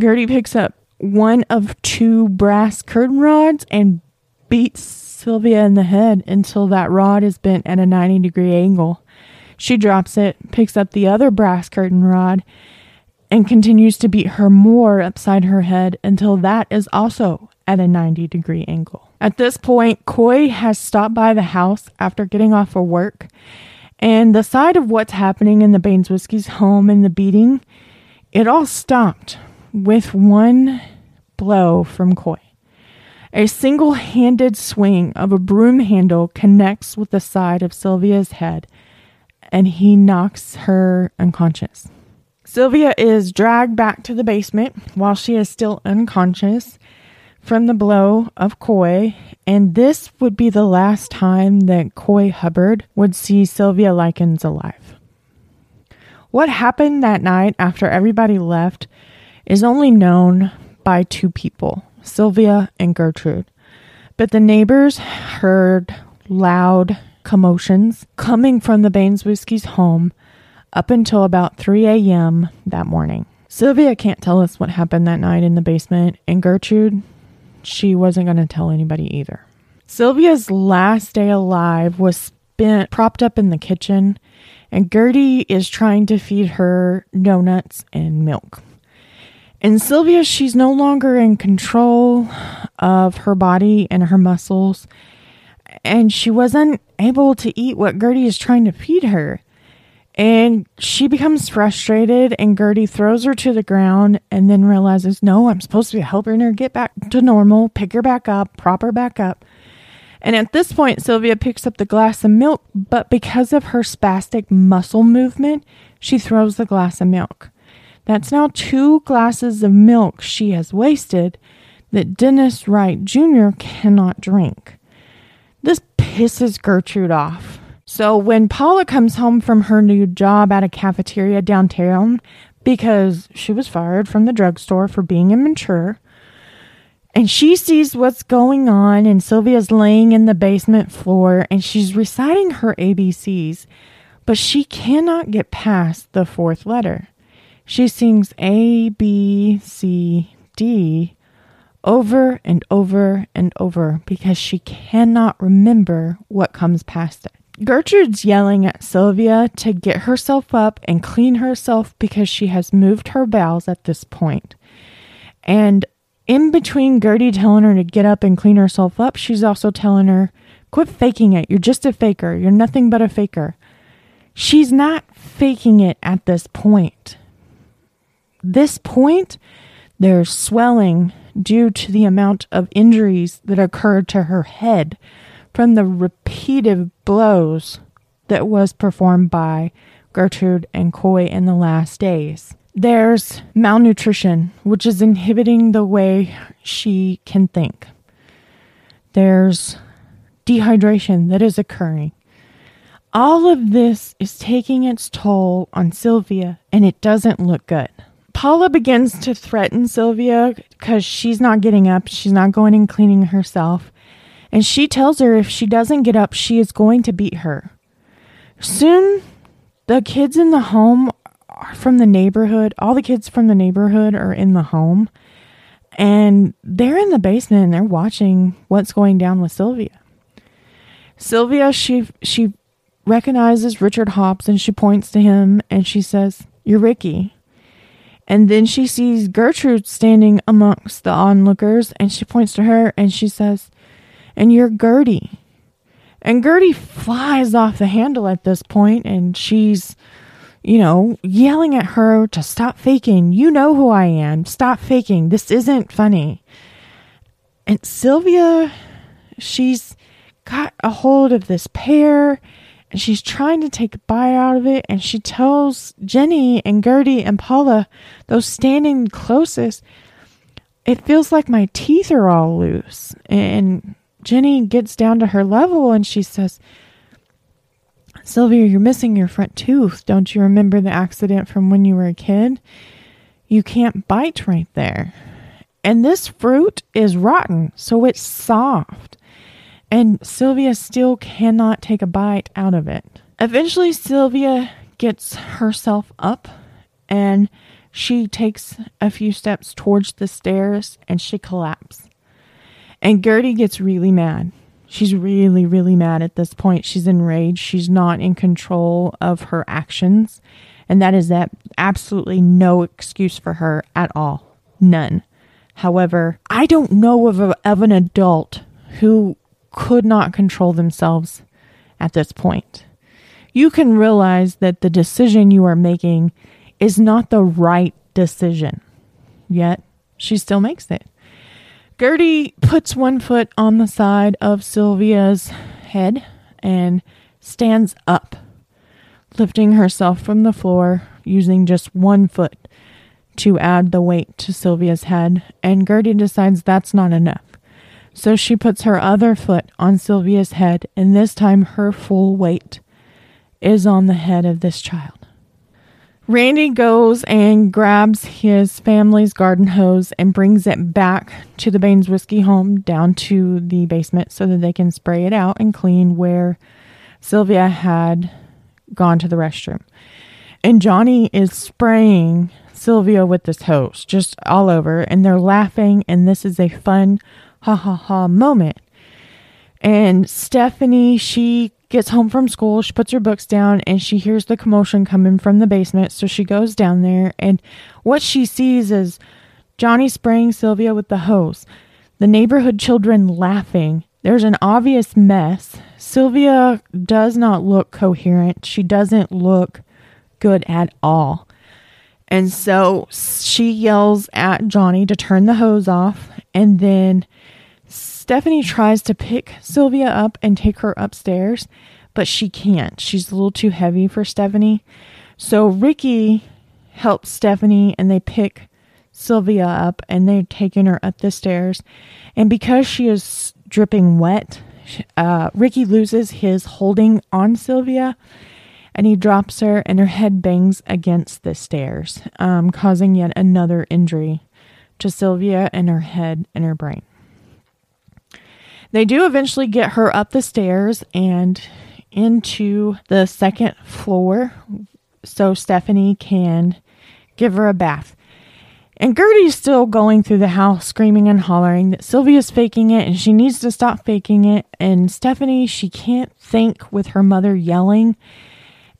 Gertie picks up one of two brass curtain rods and beats Sylvia in the head until that rod is bent at a 90 degree angle. She drops it, picks up the other brass curtain rod, and continues to beat her more upside her head until that is also at a 90 degree angle. At this point, Coy has stopped by the house after getting off of work, and the side of what's happening in the Baniszewski's home and the beating, it all stopped with one blow from Coy. A single handed swing of a broom handle connects with the side of Sylvia's head, and he knocks her unconscious. Sylvia is dragged back to the basement while she is still unconscious from the blow of Coy, and this would be the last time that Coy Hubbard would see Sylvia Likens alive. What happened that night after everybody left is only known by two people, Sylvia and Gertrude. But the neighbors heard loud commotions coming from the Baniszewski's home up until about 3 a.m. that morning. Sylvia can't tell us what happened that night in the basement, and Gertrude, she wasn't going to tell anybody either. Sylvia's last day alive was spent propped up in the kitchen, and Gertie is trying to feed her donuts and milk. And Sylvia, she's no longer in control of her body and her muscles. And she wasn't able to eat what Gertie is trying to feed her. And she becomes frustrated, and Gertie throws her to the ground and then realizes, no, I'm supposed to be helping her get back to normal, pick her back up, prop her back up. And at this point, Sylvia picks up the glass of milk, but because of her spastic muscle movement, she throws the glass of milk. That's now two glasses of milk she has wasted that Dennis Wright Jr. cannot drink. This pisses Gertrude off. So when Paula comes home from her new job at a cafeteria downtown because she was fired from the drugstore for being immature, and she sees what's going on, and Sylvia's laying in the basement floor and she's reciting her ABCs, but she cannot get past the fourth letter. She sings A, B, C, D over and over and over because she cannot remember what comes past it. Gertrude's yelling at Sylvia to get herself up and clean herself because she has moved her bowels at this point. And in between Gertie telling her to get up and clean herself up, she's also telling her, quit faking it. You're just a faker. You're nothing but a faker. She's not faking it at this point this point, there's swelling due to the amount of injuries that occurred to her head from the repeated blows that was performed by Gertrude and Coy in the last days. There's malnutrition, which is inhibiting the way she can think. There's dehydration that is occurring. All of this is taking its toll on Sylvia, and it doesn't look good. Paula begins to threaten Sylvia because she's not getting up. She's not going and cleaning herself. And she tells her if she doesn't get up, she is going to beat her. Soon, the kids in the home from the neighborhood. All the kids from the neighborhood are in the home and they're in the basement and they're watching what's going down with Sylvia. Sylvia, she she recognizes Richard Hobbs and she points to him and she says, "You're Ricky." And then she sees Gertrude standing amongst the onlookers and she points to her and she says, "And you're Gertie." And Gertie flies off the handle at this point and she's you know, yelling at her to stop faking. You know who I am. Stop faking. This isn't funny. And Sylvia, she's got a hold of this pear and she's trying to take a bite out of it. And she tells Jenny and Gertie and Paula, those standing closest, it feels like my teeth are all loose. And Jenny gets down to her level and she says, Sylvia, you're missing your front tooth. Don't you remember the accident from when you were a kid? You can't bite right there. And this fruit is rotten, so it's soft. And Sylvia still cannot take a bite out of it. Eventually, Sylvia gets herself up and she takes a few steps towards the stairs and she collapses. And Gertie gets really mad. She's really, really mad at this point. She's enraged. She's not in control of her actions. And that is that absolutely no excuse for her at all. None. However, I don't know of, a, of an adult who could not control themselves at this point. You can realize that the decision you are making is not the right decision, yet she still makes it. Gertie puts one foot on the side of Sylvia's head and stands up, lifting herself from the floor using just one foot to add the weight to Sylvia's head. And Gertie decides that's not enough. So she puts her other foot on Sylvia's head, and this time her full weight is on the head of this child. Randy goes and grabs his family's garden hose and brings it back to the Baniszewski home down to the basement so that they can spray it out and clean where Sylvia had gone to the restroom. And Johnny is spraying Sylvia with this hose just all over, and they're laughing, and this is a fun ha ha ha moment. And Stephanie, she gets home from school, she puts her books down, and she hears the commotion coming from the basement. So she goes down there, and what she sees is Johnny spraying Sylvia with the hose, the neighborhood children laughing. There's an obvious mess. Sylvia does not look coherent. She doesn't look good at all. And so she yells at Johnny to turn the hose off, and then Stephanie tries to pick Sylvia up and take her upstairs, but she can't. She's a little too heavy for Stephanie. So Ricky helps Stephanie and they pick Sylvia up and they're taking her up the stairs. And because she is dripping wet, uh, Ricky loses his holding on Sylvia and he drops her and her head bangs against the stairs, um, causing yet another injury to Sylvia and her head and her brain. They do eventually get her up the stairs and into the second floor so Stephanie can give her a bath. And Gertie's still going through the house screaming and hollering that Sylvia's faking it and she needs to stop faking it. And Stephanie, she can't think with her mother yelling.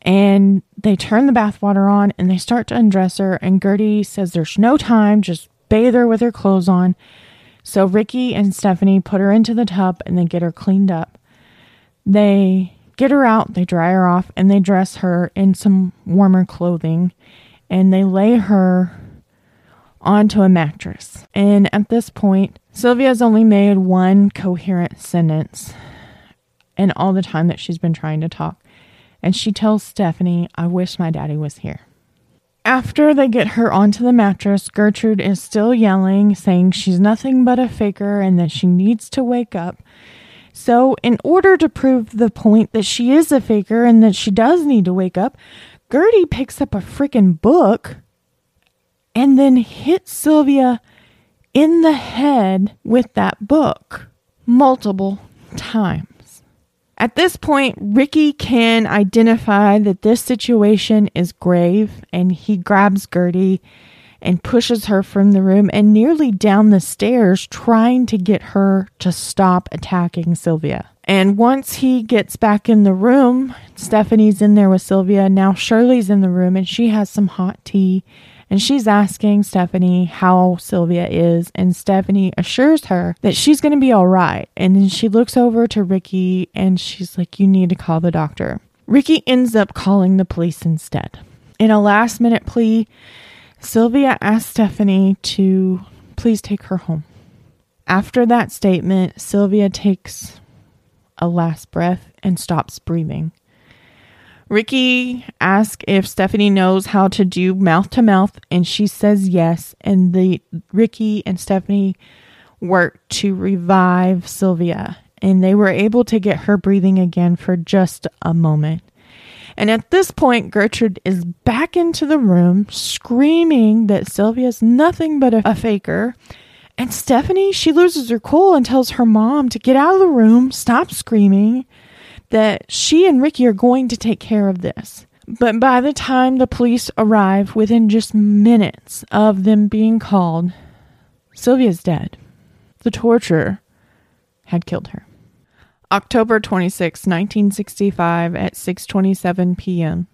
And they turn the bathwater on and they start to undress her. And Gertie says there's no time, just bathe her with her clothes on. So Ricky and Stephanie put her into the tub and they get her cleaned up. They get her out, they dry her off, and they dress her in some warmer clothing and they lay her onto a mattress. And at this point, Sylvia's only made one coherent sentence in all the time that she's been trying to talk. And she tells Stephanie, I wish my daddy was here. After they get her onto the mattress, Gertrude is still yelling, saying she's nothing but a faker and that she needs to wake up. So, in order to prove the point that she is a faker and that she does need to wake up, Gertie picks up a freaking book and then hits Sylvia in the head with that book multiple times. At this point, Ricky can identify that this situation is grave and he grabs Gertie and pushes her from the room and nearly down the stairs, trying to get her to stop attacking Sylvia. And once he gets back in the room, Stephanie's in there with Sylvia. Now Shirley's in the room and she has some hot tea and she's asking Stephanie how Sylvia is. And Stephanie assures her that she's going to be all right. And then she looks over to Ricky and she's like, You need to call the doctor. Ricky ends up calling the police instead. In a last minute plea, Sylvia asks Stephanie to please take her home. After that statement, Sylvia takes a last breath and stops breathing. Ricky asks if Stephanie knows how to do mouth to mouth, and she says yes. And the Ricky and Stephanie work to revive Sylvia, and they were able to get her breathing again for just a moment. And at this point, Gertrude is back into the room screaming that Sylvia's nothing but a, a faker. And Stephanie, she loses her cool and tells her mom to get out of the room, stop screaming, that she and Ricky are going to take care of this. But by the time the police arrive, within just minutes of them being called, Sylvia's dead. The torture had killed her. October 26, 1965 at 6:27 p.m.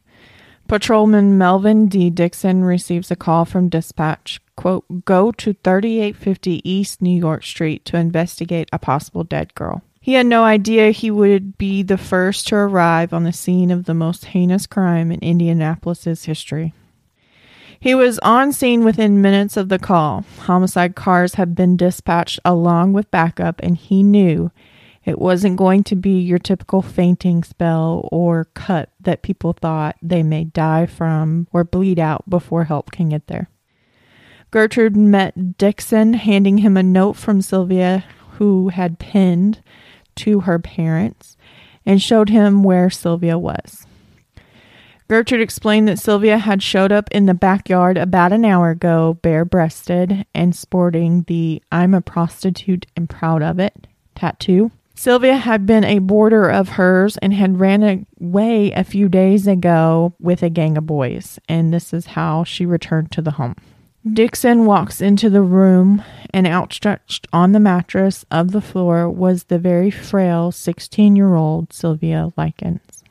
Patrolman Melvin D. Dixon receives a call from dispatch, quote, "Go to 3850 East New York Street to investigate a possible dead girl." He had no idea he would be the first to arrive on the scene of the most heinous crime in Indianapolis's history. He was on scene within minutes of the call. Homicide cars had been dispatched along with backup, and he knew it wasn't going to be your typical fainting spell or cut that people thought they may die from or bleed out before help can get there. Gertrude met Dixon, handing him a note from Sylvia, who had pinned to her parents, and showed him where Sylvia was. Gertrude explained that Sylvia had showed up in the backyard about an hour ago, bare breasted and sporting the I'm a prostitute and proud of it tattoo. Sylvia had been a boarder of hers and had ran away a few days ago with a gang of boys, and this is how she returned to the home. Dixon walks into the room, and outstretched on the mattress of the floor was the very frail 16 year old Sylvia Likens.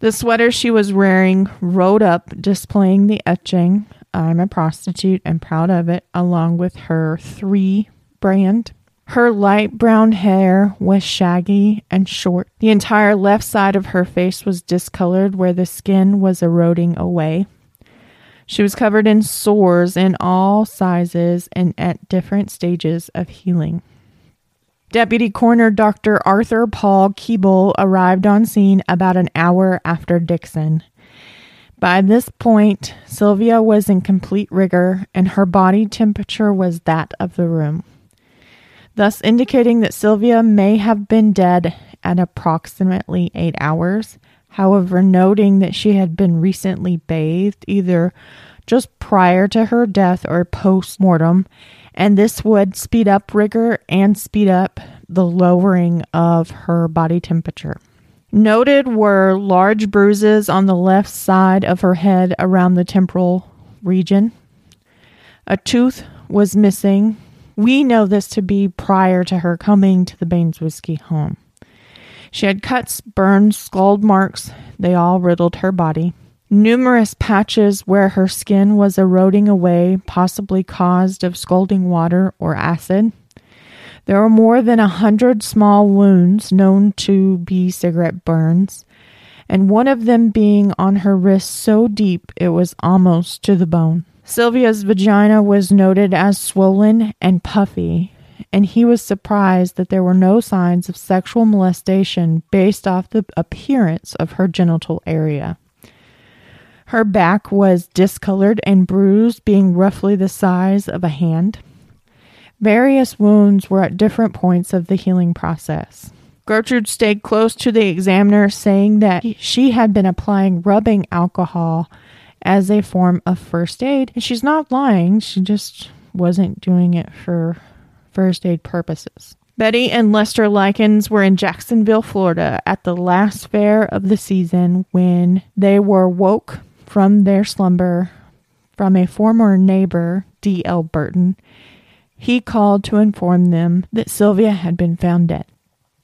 The sweater she was wearing rolled up, displaying the etching, I'm a prostitute and proud of it, along with her three brand her light brown hair was shaggy and short. The entire left side of her face was discolored where the skin was eroding away. She was covered in sores in all sizes and at different stages of healing. Deputy Coroner Dr. Arthur Paul Keeble arrived on scene about an hour after Dixon. By this point, Sylvia was in complete rigor and her body temperature was that of the room thus indicating that Sylvia may have been dead at approximately eight hours. However, noting that she had been recently bathed either just prior to her death or post mortem, and this would speed up rigor and speed up the lowering of her body temperature. Noted were large bruises on the left side of her head around the temporal region. A tooth was missing, we know this to be prior to her coming to the Baniszewski home. She had cuts, burns, scald marks. They all riddled her body. Numerous patches where her skin was eroding away, possibly caused of scalding water or acid. There were more than a hundred small wounds known to be cigarette burns, and one of them being on her wrist so deep it was almost to the bone. Sylvia's vagina was noted as swollen and puffy, and he was surprised that there were no signs of sexual molestation based off the appearance of her genital area. Her back was discolored and bruised, being roughly the size of a hand. Various wounds were at different points of the healing process. Gertrude stayed close to the examiner, saying that she had been applying rubbing alcohol as a form of first aid. And she's not lying, she just wasn't doing it for first aid purposes. Betty and Lester Likens were in Jacksonville, Florida at the last fair of the season when they were woke from their slumber from a former neighbor, D.L. Burton. He called to inform them that Sylvia had been found dead.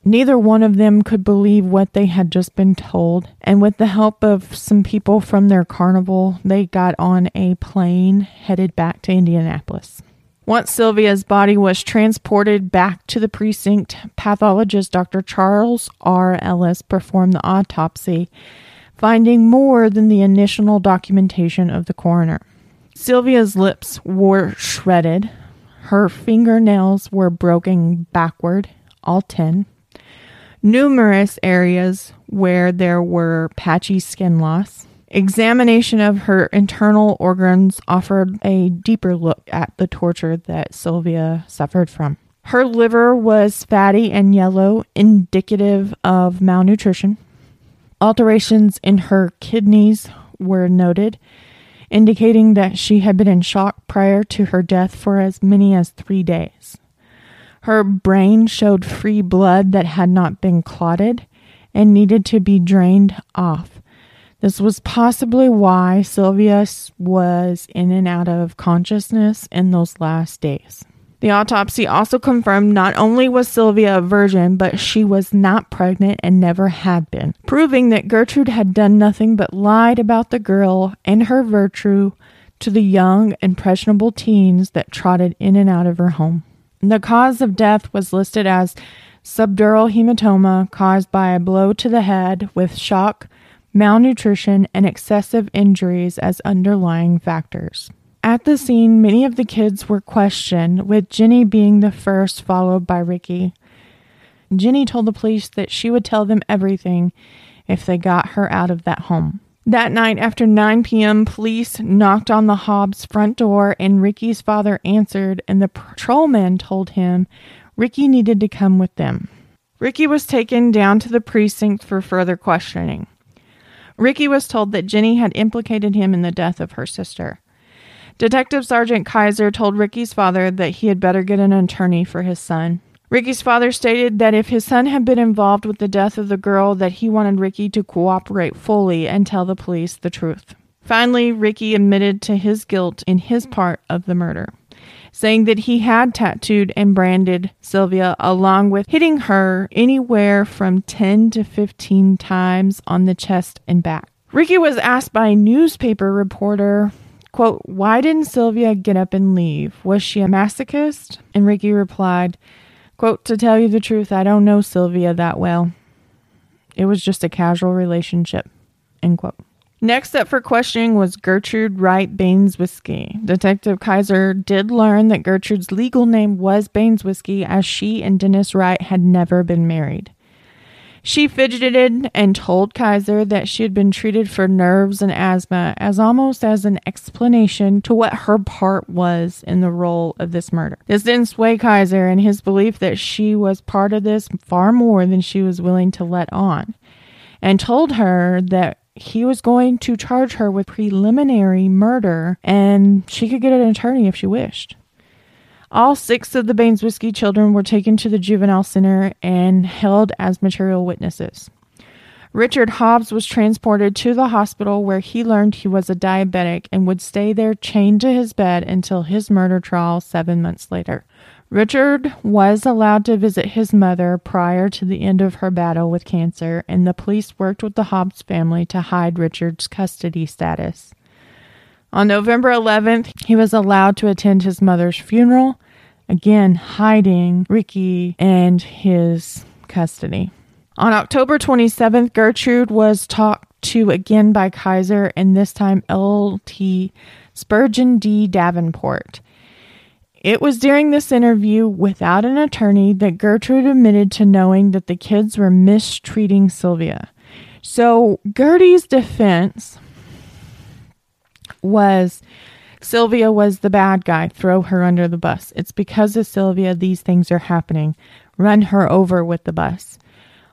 Neither one of them could believe what they had just been told, and with the help of some people from their carnival, they got on a plane headed back to Indianapolis. Once Sylvia's body was transported back to the precinct, pathologist Dr. Charles R. Ellis performed the autopsy, finding more than the initial documentation of the coroner. Sylvia's lips were shredded, her fingernails were broken backward, all 10 numerous areas where there were patchy skin loss. Examination of her internal organs offered a deeper look at the torture that Sylvia suffered from. Her liver was fatty and yellow, indicative of malnutrition. Alterations in her kidneys were noted, indicating that she had been in shock prior to her death for as many as three days. Her brain showed free blood that had not been clotted and needed to be drained off. This was possibly why Sylvia was in and out of consciousness in those last days. The autopsy also confirmed not only was Sylvia a virgin, but she was not pregnant and never had been, proving that Gertrude had done nothing but lied about the girl and her virtue to the young, impressionable teens that trotted in and out of her home. The cause of death was listed as subdural hematoma caused by a blow to the head with shock, malnutrition, and excessive injuries as underlying factors. At the scene, many of the kids were questioned, with Jenny being the first, followed by Ricky. Jenny told the police that she would tell them everything if they got her out of that home. That night, after 9 p.m., police knocked on the Hobbs front door and Ricky's father answered, and the patrolman told him Ricky needed to come with them. Ricky was taken down to the precinct for further questioning. Ricky was told that Jenny had implicated him in the death of her sister. Detective Sergeant Kaiser told Ricky's father that he had better get an attorney for his son. Ricky's father stated that if his son had been involved with the death of the girl, that he wanted Ricky to cooperate fully and tell the police the truth. Finally, Ricky admitted to his guilt in his part of the murder, saying that he had tattooed and branded Sylvia along with hitting her anywhere from 10 to 15 times on the chest and back. Ricky was asked by a newspaper reporter, quote, why didn't Sylvia get up and leave? Was she a masochist? And Ricky replied, Quote, to tell you the truth, I don't know Sylvia that well. It was just a casual relationship. End quote. Next up for questioning was Gertrude Wright Baniszewski. Detective Kaiser did learn that Gertrude's legal name was Baniszewski as she and Dennis Wright had never been married. She fidgeted and told Kaiser that she had been treated for nerves and asthma as almost as an explanation to what her part was in the role of this murder. This didn't sway Kaiser in his belief that she was part of this far more than she was willing to let on, and told her that he was going to charge her with preliminary murder and she could get an attorney if she wished. All six of the Baniszewski children were taken to the juvenile center and held as material witnesses. Richard Hobbs was transported to the hospital where he learned he was a diabetic and would stay there chained to his bed until his murder trial seven months later. Richard was allowed to visit his mother prior to the end of her battle with cancer, and the police worked with the Hobbs family to hide Richard's custody status. On November 11th, he was allowed to attend his mother's funeral, again hiding Ricky and his custody. On October 27th, Gertrude was talked to again by Kaiser, and this time LT Spurgeon D. Davenport. It was during this interview without an attorney that Gertrude admitted to knowing that the kids were mistreating Sylvia. So Gertie's defense was Sylvia was the bad guy. Throw her under the bus. It's because of Sylvia these things are happening. Run her over with the bus.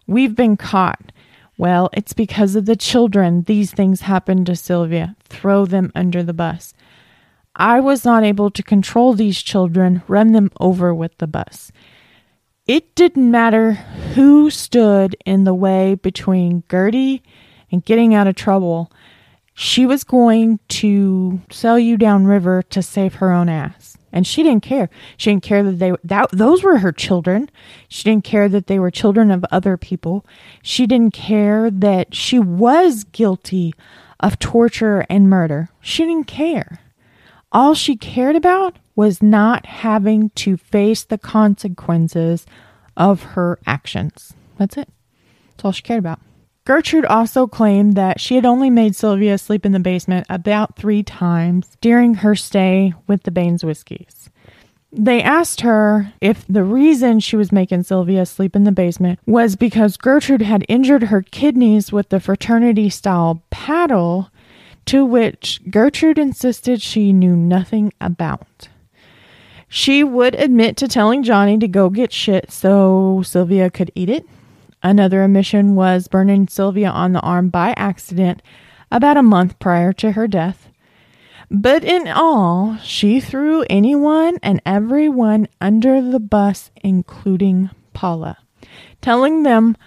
We've been caught. Well, it's because of the children these things happened to Sylvia. Throw them under the bus. I was not able to control these children. Run them over with the bus. It didn't matter who stood in the way between Gertie and getting out of trouble. She was going to sell you downriver to save her own ass. And she didn't care. She didn't care that they that those were her children. She didn't care that they were children of other people. She didn't care that she was guilty of torture and murder. She didn't care. All she cared about was not having to face the consequences of her actions. That's it. That's all she cared about. Gertrude also claimed that she had only made Sylvia sleep in the basement about three times during her stay with the Baniszewskis. They asked her if the reason she was making Sylvia sleep in the basement was because Gertrude had injured her kidneys with the fraternity style paddle, to which Gertrude insisted she knew nothing about. She would admit to telling Johnny to go get shit so Sylvia could eat it. Another omission was burning Sylvia on the arm by accident about a month prior to her death. But in all, she threw anyone and everyone under the bus, including Paula, telling them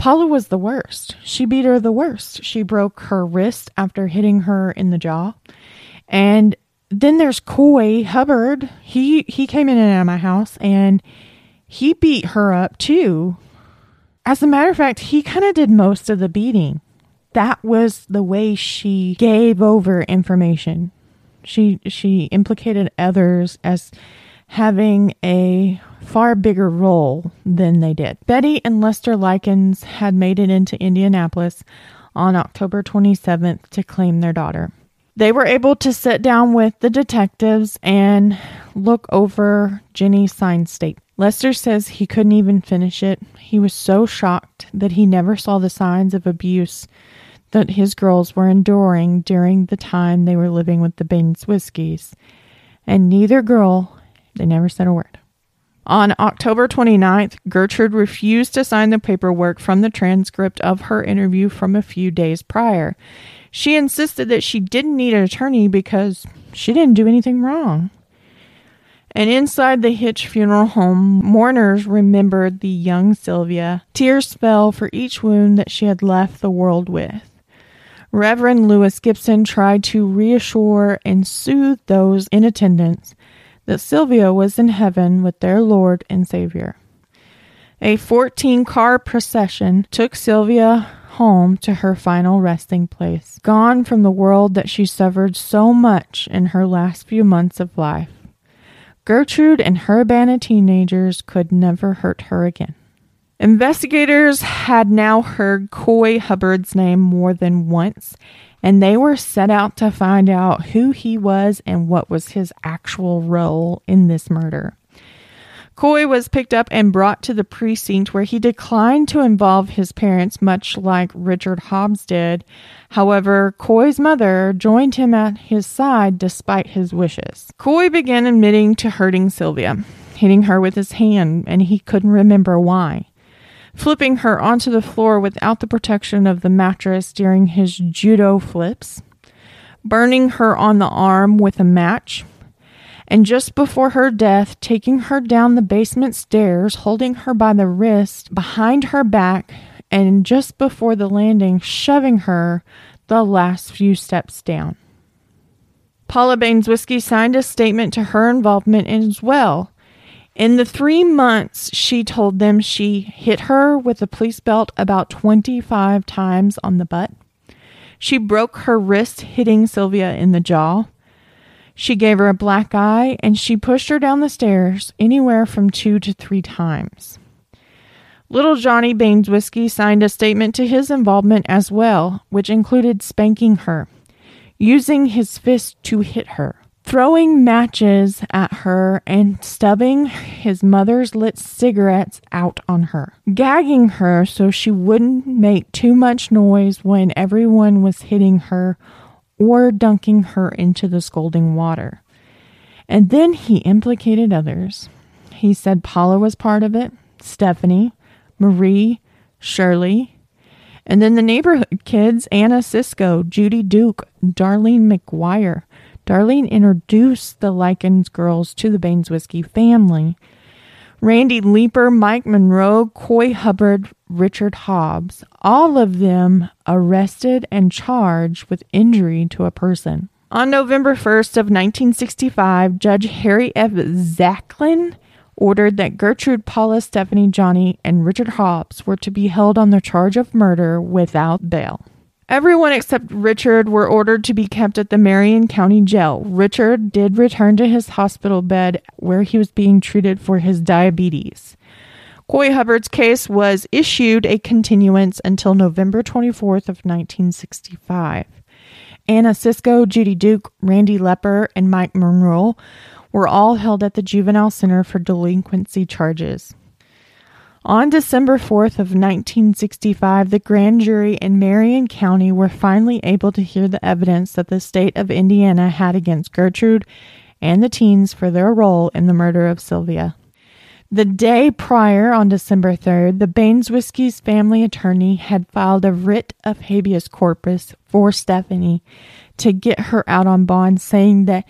Paula was the worst. She beat her the worst. She broke her wrist after hitting her in the jaw. And then there's Coy Hubbard. He he came in and out of my house and he beat her up too. As a matter of fact, he kind of did most of the beating. That was the way she gave over information. She she implicated others as having a far bigger role than they did. Betty and Lester Likens had made it into Indianapolis on October 27th to claim their daughter. They were able to sit down with the detectives and look over Jenny's signed statement. Lester says he couldn't even finish it. He was so shocked that he never saw the signs of abuse that his girls were enduring during the time they were living with the Baniszewskis. And neither girl, they never said a word. On October 29th, Gertrude refused to sign the paperwork from the transcript of her interview from a few days prior. She insisted that she didn't need an attorney because she didn't do anything wrong. And inside the Hitch funeral home, mourners remembered the young Sylvia. Tears fell for each wound that she had left the world with. Reverend Lewis Gibson tried to reassure and soothe those in attendance that Sylvia was in heaven with their Lord and Savior. A 14 car procession took Sylvia home to her final resting place, gone from the world that she suffered so much in her last few months of life. Gertrude and her band of teenagers could never hurt her again. Investigators had now heard Coy Hubbard's name more than once, and they were set out to find out who he was and what was his actual role in this murder. Coy was picked up and brought to the precinct where he declined to involve his parents, much like Richard Hobbs did. However, Coy's mother joined him at his side despite his wishes. Coy began admitting to hurting Sylvia, hitting her with his hand, and he couldn't remember why flipping her onto the floor without the protection of the mattress during his judo flips, burning her on the arm with a match, and just before her death, taking her down the basement stairs, holding her by the wrist behind her back, and just before the landing, shoving her the last few steps down. Paula Baniszewski signed a statement to her involvement as well, in the three months, she told them she hit her with a police belt about 25 times on the butt. She broke her wrist, hitting Sylvia in the jaw. She gave her a black eye and she pushed her down the stairs anywhere from two to three times. Little Johnny Baniszewski signed a statement to his involvement as well, which included spanking her, using his fist to hit her throwing matches at her and stubbing his mother's lit cigarettes out on her, gagging her so she wouldn't make too much noise when everyone was hitting her or dunking her into the scalding water. And then he implicated others. He said Paula was part of it, Stephanie, Marie, Shirley, and then the neighborhood kids Anna Siscoe, Judy Duke, Darlene McGuire, Darlene introduced the Likens girls to the Baniszewski family. Randy Leeper, Mike Monroe, Coy Hubbard, Richard Hobbs, all of them arrested and charged with injury to a person. On November 1st of 1965, Judge Harry F. Zachlin ordered that Gertrude, Paula, Stephanie, Johnny, and Richard Hobbs were to be held on the charge of murder without bail. Everyone except Richard were ordered to be kept at the Marion County Jail. Richard did return to his hospital bed where he was being treated for his diabetes. Coy Hubbard's case was issued a continuance until November 24th of 1965. Anna Siscoe, Judy Duke, Randy Lepper, and Mike Monroe were all held at the Juvenile Center for Delinquency charges. On December 4th of 1965, the grand jury in Marion County were finally able to hear the evidence that the state of Indiana had against Gertrude and the teens for their role in the murder of Sylvia. The day prior, on December 3rd, the Baniszewski's family attorney had filed a writ of habeas corpus for Stephanie to get her out on bond, saying that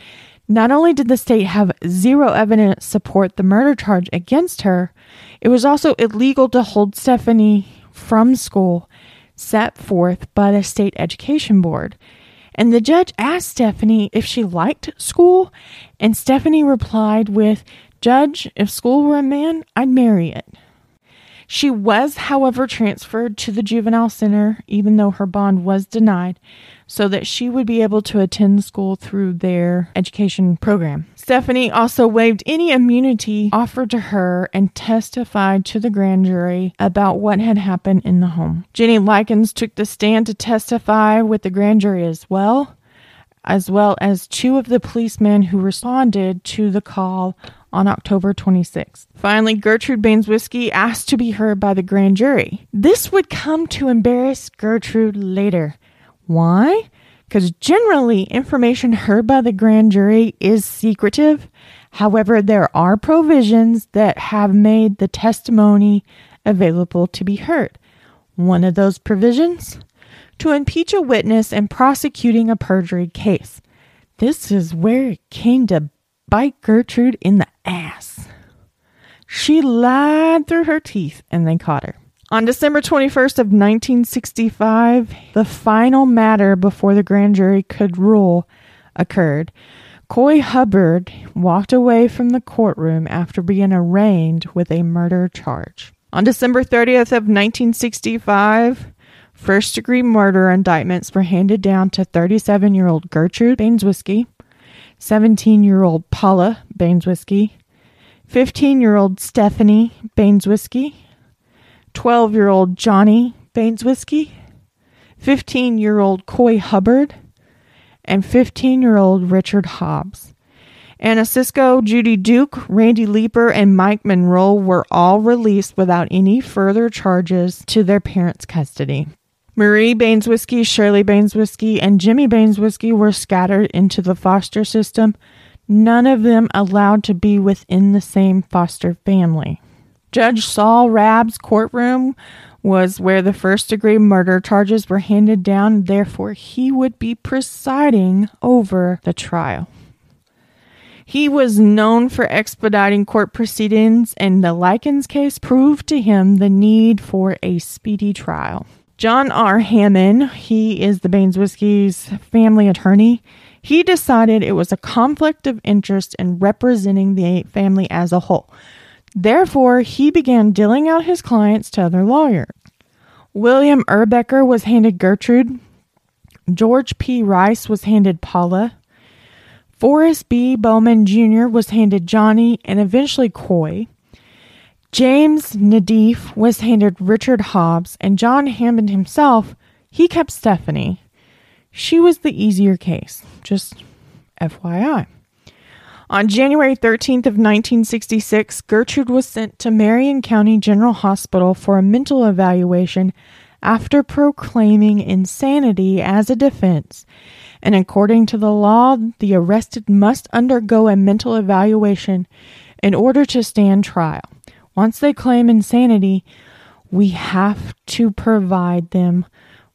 not only did the state have zero evidence support the murder charge against her, it was also illegal to hold Stephanie from school set forth by the state education board. And the judge asked Stephanie if she liked school, and Stephanie replied with, Judge, if school were a man, I'd marry it. She was, however, transferred to the juvenile center, even though her bond was denied, so that she would be able to attend school through their education program. Stephanie also waived any immunity offered to her and testified to the grand jury about what had happened in the home. Jenny Likens took the stand to testify with the grand jury as well, as well as two of the policemen who responded to the call on October 26th. Finally, Gertrude Baniszewski asked to be heard by the grand jury. This would come to embarrass Gertrude later. Why? Because generally, information heard by the grand jury is secretive. However, there are provisions that have made the testimony available to be heard. One of those provisions? To impeach a witness in prosecuting a perjury case. This is where it came to bite Gertrude in the ass. She lied through her teeth and they caught her. On December 21st of 1965, the final matter before the grand jury could rule occurred. Coy Hubbard walked away from the courtroom after being arraigned with a murder charge. On December 30th of 1965, first degree murder indictments were handed down to 37 year old Gertrude Baniszewski, 17 year old Paula Baniszewski, 15 year old Stephanie Baniszewski, 12 year old Johnny Baniszewski, 15 year old Coy Hubbard, and 15 year old Richard Hobbs. Anna Judy Duke, Randy Leeper, and Mike Monroe were all released without any further charges to their parents' custody. Marie Baniszewski, Shirley Baniszewski, and Jimmy Baniszewski were scattered into the foster system none of them allowed to be within the same foster family. Judge Saul Rabb's courtroom was where the first degree murder charges were handed down, therefore, he would be presiding over the trial. He was known for expediting court proceedings, and the Likens case proved to him the need for a speedy trial. John R. Hammond, he is the Baniszewski's family attorney. He decided it was a conflict of interest in representing the family as a whole. Therefore, he began dealing out his clients to other lawyers. William Erbecker was handed Gertrude. George P. Rice was handed Paula. Forrest B. Bowman Jr. was handed Johnny and eventually Coy. James Nedeff was handed Richard Hobbs, and John Hammond himself, he kept Stephanie. She was the easier case, just FYI. On January 13th of 1966, Gertrude was sent to Marion County General Hospital for a mental evaluation after proclaiming insanity as a defense. And according to the law, the arrested must undergo a mental evaluation in order to stand trial. Once they claim insanity, we have to provide them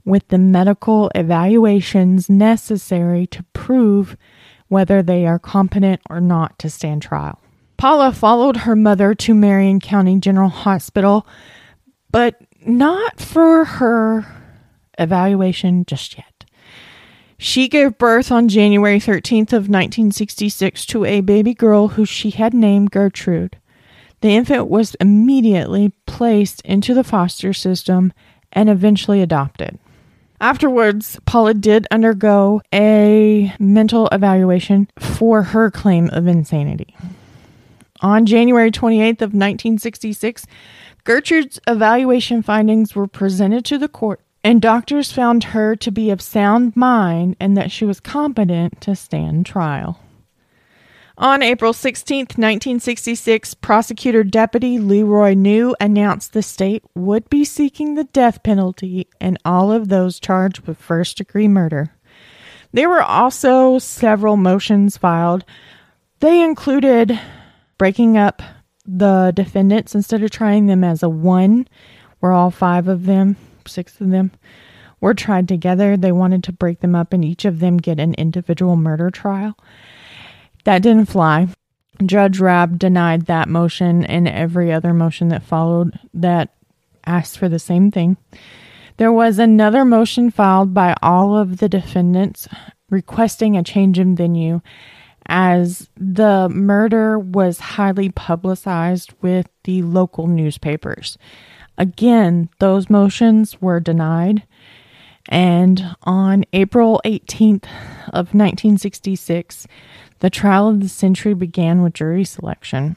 with the medical evaluations necessary to prove whether they are competent or not to stand trial. Paula followed her mother to Marion County General Hospital, but not for her evaluation just yet. She gave birth on January 13th of 1966 to a baby girl who she had named Gertrude. The infant was immediately placed into the foster system and eventually adopted. Afterwards, Paula did undergo a mental evaluation for her claim of insanity. On January 28th of 1966, Gertrude's evaluation findings were presented to the court, and doctors found her to be of sound mind and that she was competent to stand trial. On April 16, 1966, prosecutor Deputy Leroy New announced the state would be seeking the death penalty and all of those charged with first degree murder. There were also several motions filed. They included breaking up the defendants instead of trying them as a one, where all five of them, six of them, were tried together. They wanted to break them up and each of them get an individual murder trial. That didn't fly. Judge Rabb denied that motion and every other motion that followed that asked for the same thing. There was another motion filed by all of the defendants requesting a change in venue as the murder was highly publicized with the local newspapers. Again, those motions were denied. And on April 18th of 1966, the trial of the century began with jury selection.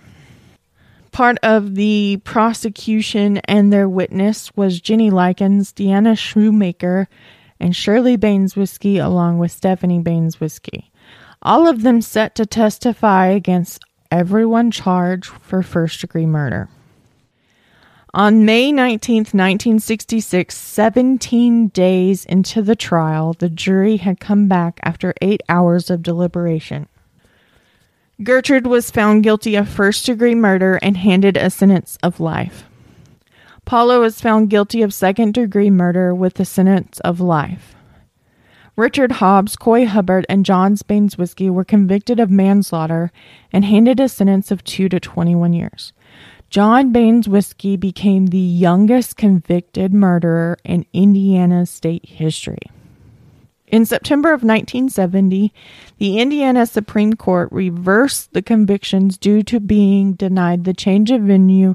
Part of the prosecution and their witness was Jenny Likens, Deanna Shoemaker, and Shirley Baniszewski, along with Stephanie Baniszewski. All of them set to testify against everyone charged for first degree murder. On May 19, 1966, 17 days into the trial, the jury had come back after eight hours of deliberation. Gertrude was found guilty of first degree murder and handed a sentence of life. Paula was found guilty of second degree murder with a sentence of life. Richard Hobbs, Coy Hubbard, and John Baniszewski were convicted of manslaughter and handed a sentence of 2 to 21 years. John Baniszewski became the youngest convicted murderer in Indiana state history. In September of 1970, the Indiana Supreme Court reversed the convictions due to being denied the change of venue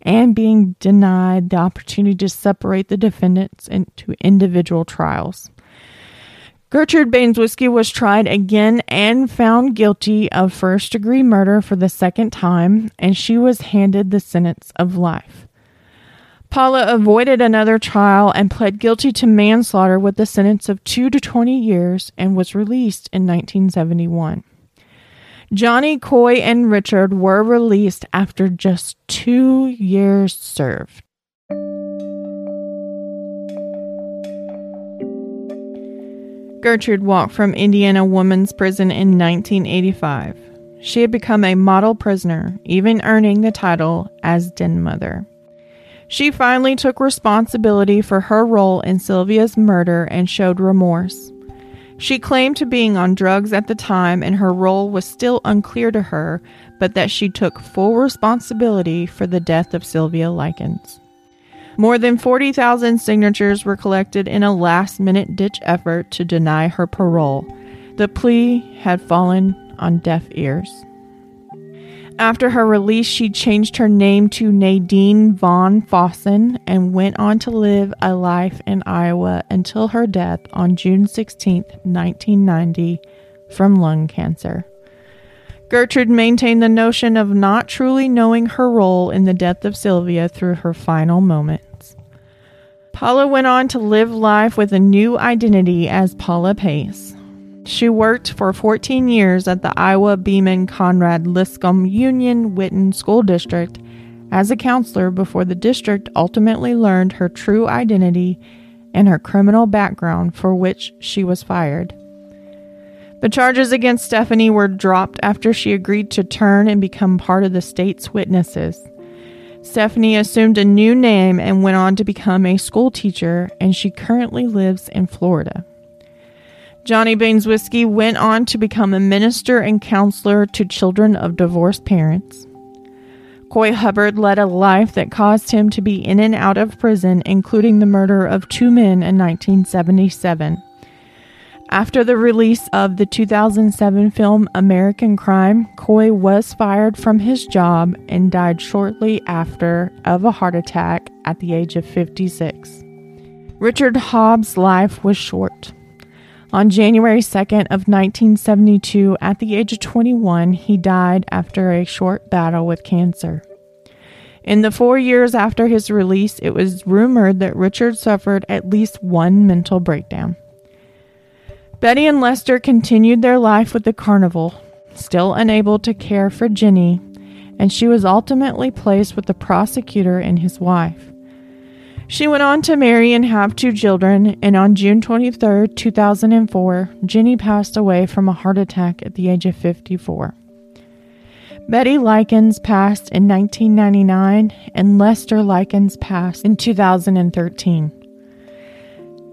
and being denied the opportunity to separate the defendants into individual trials. Gertrude Baines was tried again and found guilty of first degree murder for the second time, and she was handed the sentence of life. Paula avoided another trial and pled guilty to manslaughter with a sentence of 2 to 20 years and was released in 1971. Johnny, Coy, and Richard were released after just two years served. Gertrude walked from Indiana Women's Prison in 1985. She had become a model prisoner, even earning the title as Den Mother. She finally took responsibility for her role in Sylvia's murder and showed remorse. She claimed to being on drugs at the time and her role was still unclear to her, but that she took full responsibility for the death of Sylvia Likens. More than 40,000 signatures were collected in a last minute ditch effort to deny her parole. The plea had fallen on deaf ears. After her release, she changed her name to Nadine Von Fossen and went on to live a life in Iowa until her death on June 16, 1990, from lung cancer. Gertrude maintained the notion of not truly knowing her role in the death of Sylvia through her final moments. Paula went on to live life with a new identity as Paula Pace. She worked for 14 years at the Iowa Beaman Conrad Liscomb Union Whitten School District as a counselor before the district ultimately learned her true identity and her criminal background, for which she was fired. The charges against Stephanie were dropped after she agreed to turn and become part of the state's witnesses. Stephanie assumed a new name and went on to become a school teacher, and she currently lives in Florida. Johnny Baniszewski went on to become a minister and counselor to children of divorced parents. Coy Hubbard led a life that caused him to be in and out of prison, including the murder of two men in 1977. After the release of the 2007 film American Crime, Coy was fired from his job and died shortly after of a heart attack at the age of 56. Richard Hobbs' life was short. On January 2nd of 1972, at the age of 21, he died after a short battle with cancer. In the four years after his release, it was rumored that Richard suffered at least one mental breakdown. Betty and Lester continued their life with the carnival, still unable to care for Jenny, and she was ultimately placed with the prosecutor and his wife. She went on to marry and have two children, and on June 23, 2004, Jenny passed away from a heart attack at the age of 54. Betty Likens passed in 1999, and Lester Likens passed in 2013.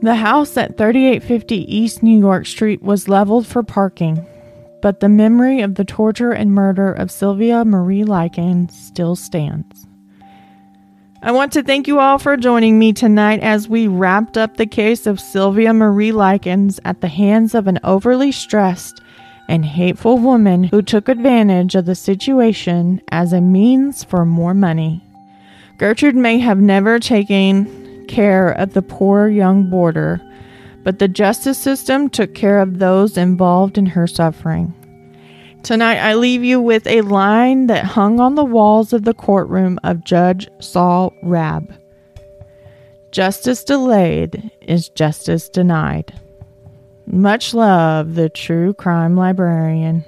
The house at 3850 East New York Street was leveled for parking, but the memory of the torture and murder of Sylvia Marie Likens still stands. I want to thank you all for joining me tonight as we wrapped up the case of Sylvia Marie Likens at the hands of an overly stressed and hateful woman who took advantage of the situation as a means for more money. Gertrude may have never taken care of the poor young boarder, but the justice system took care of those involved in her suffering. Tonight, I leave you with a line that hung on the walls of the courtroom of Judge Saul Rabb Justice delayed is justice denied. Much love, the true crime librarian.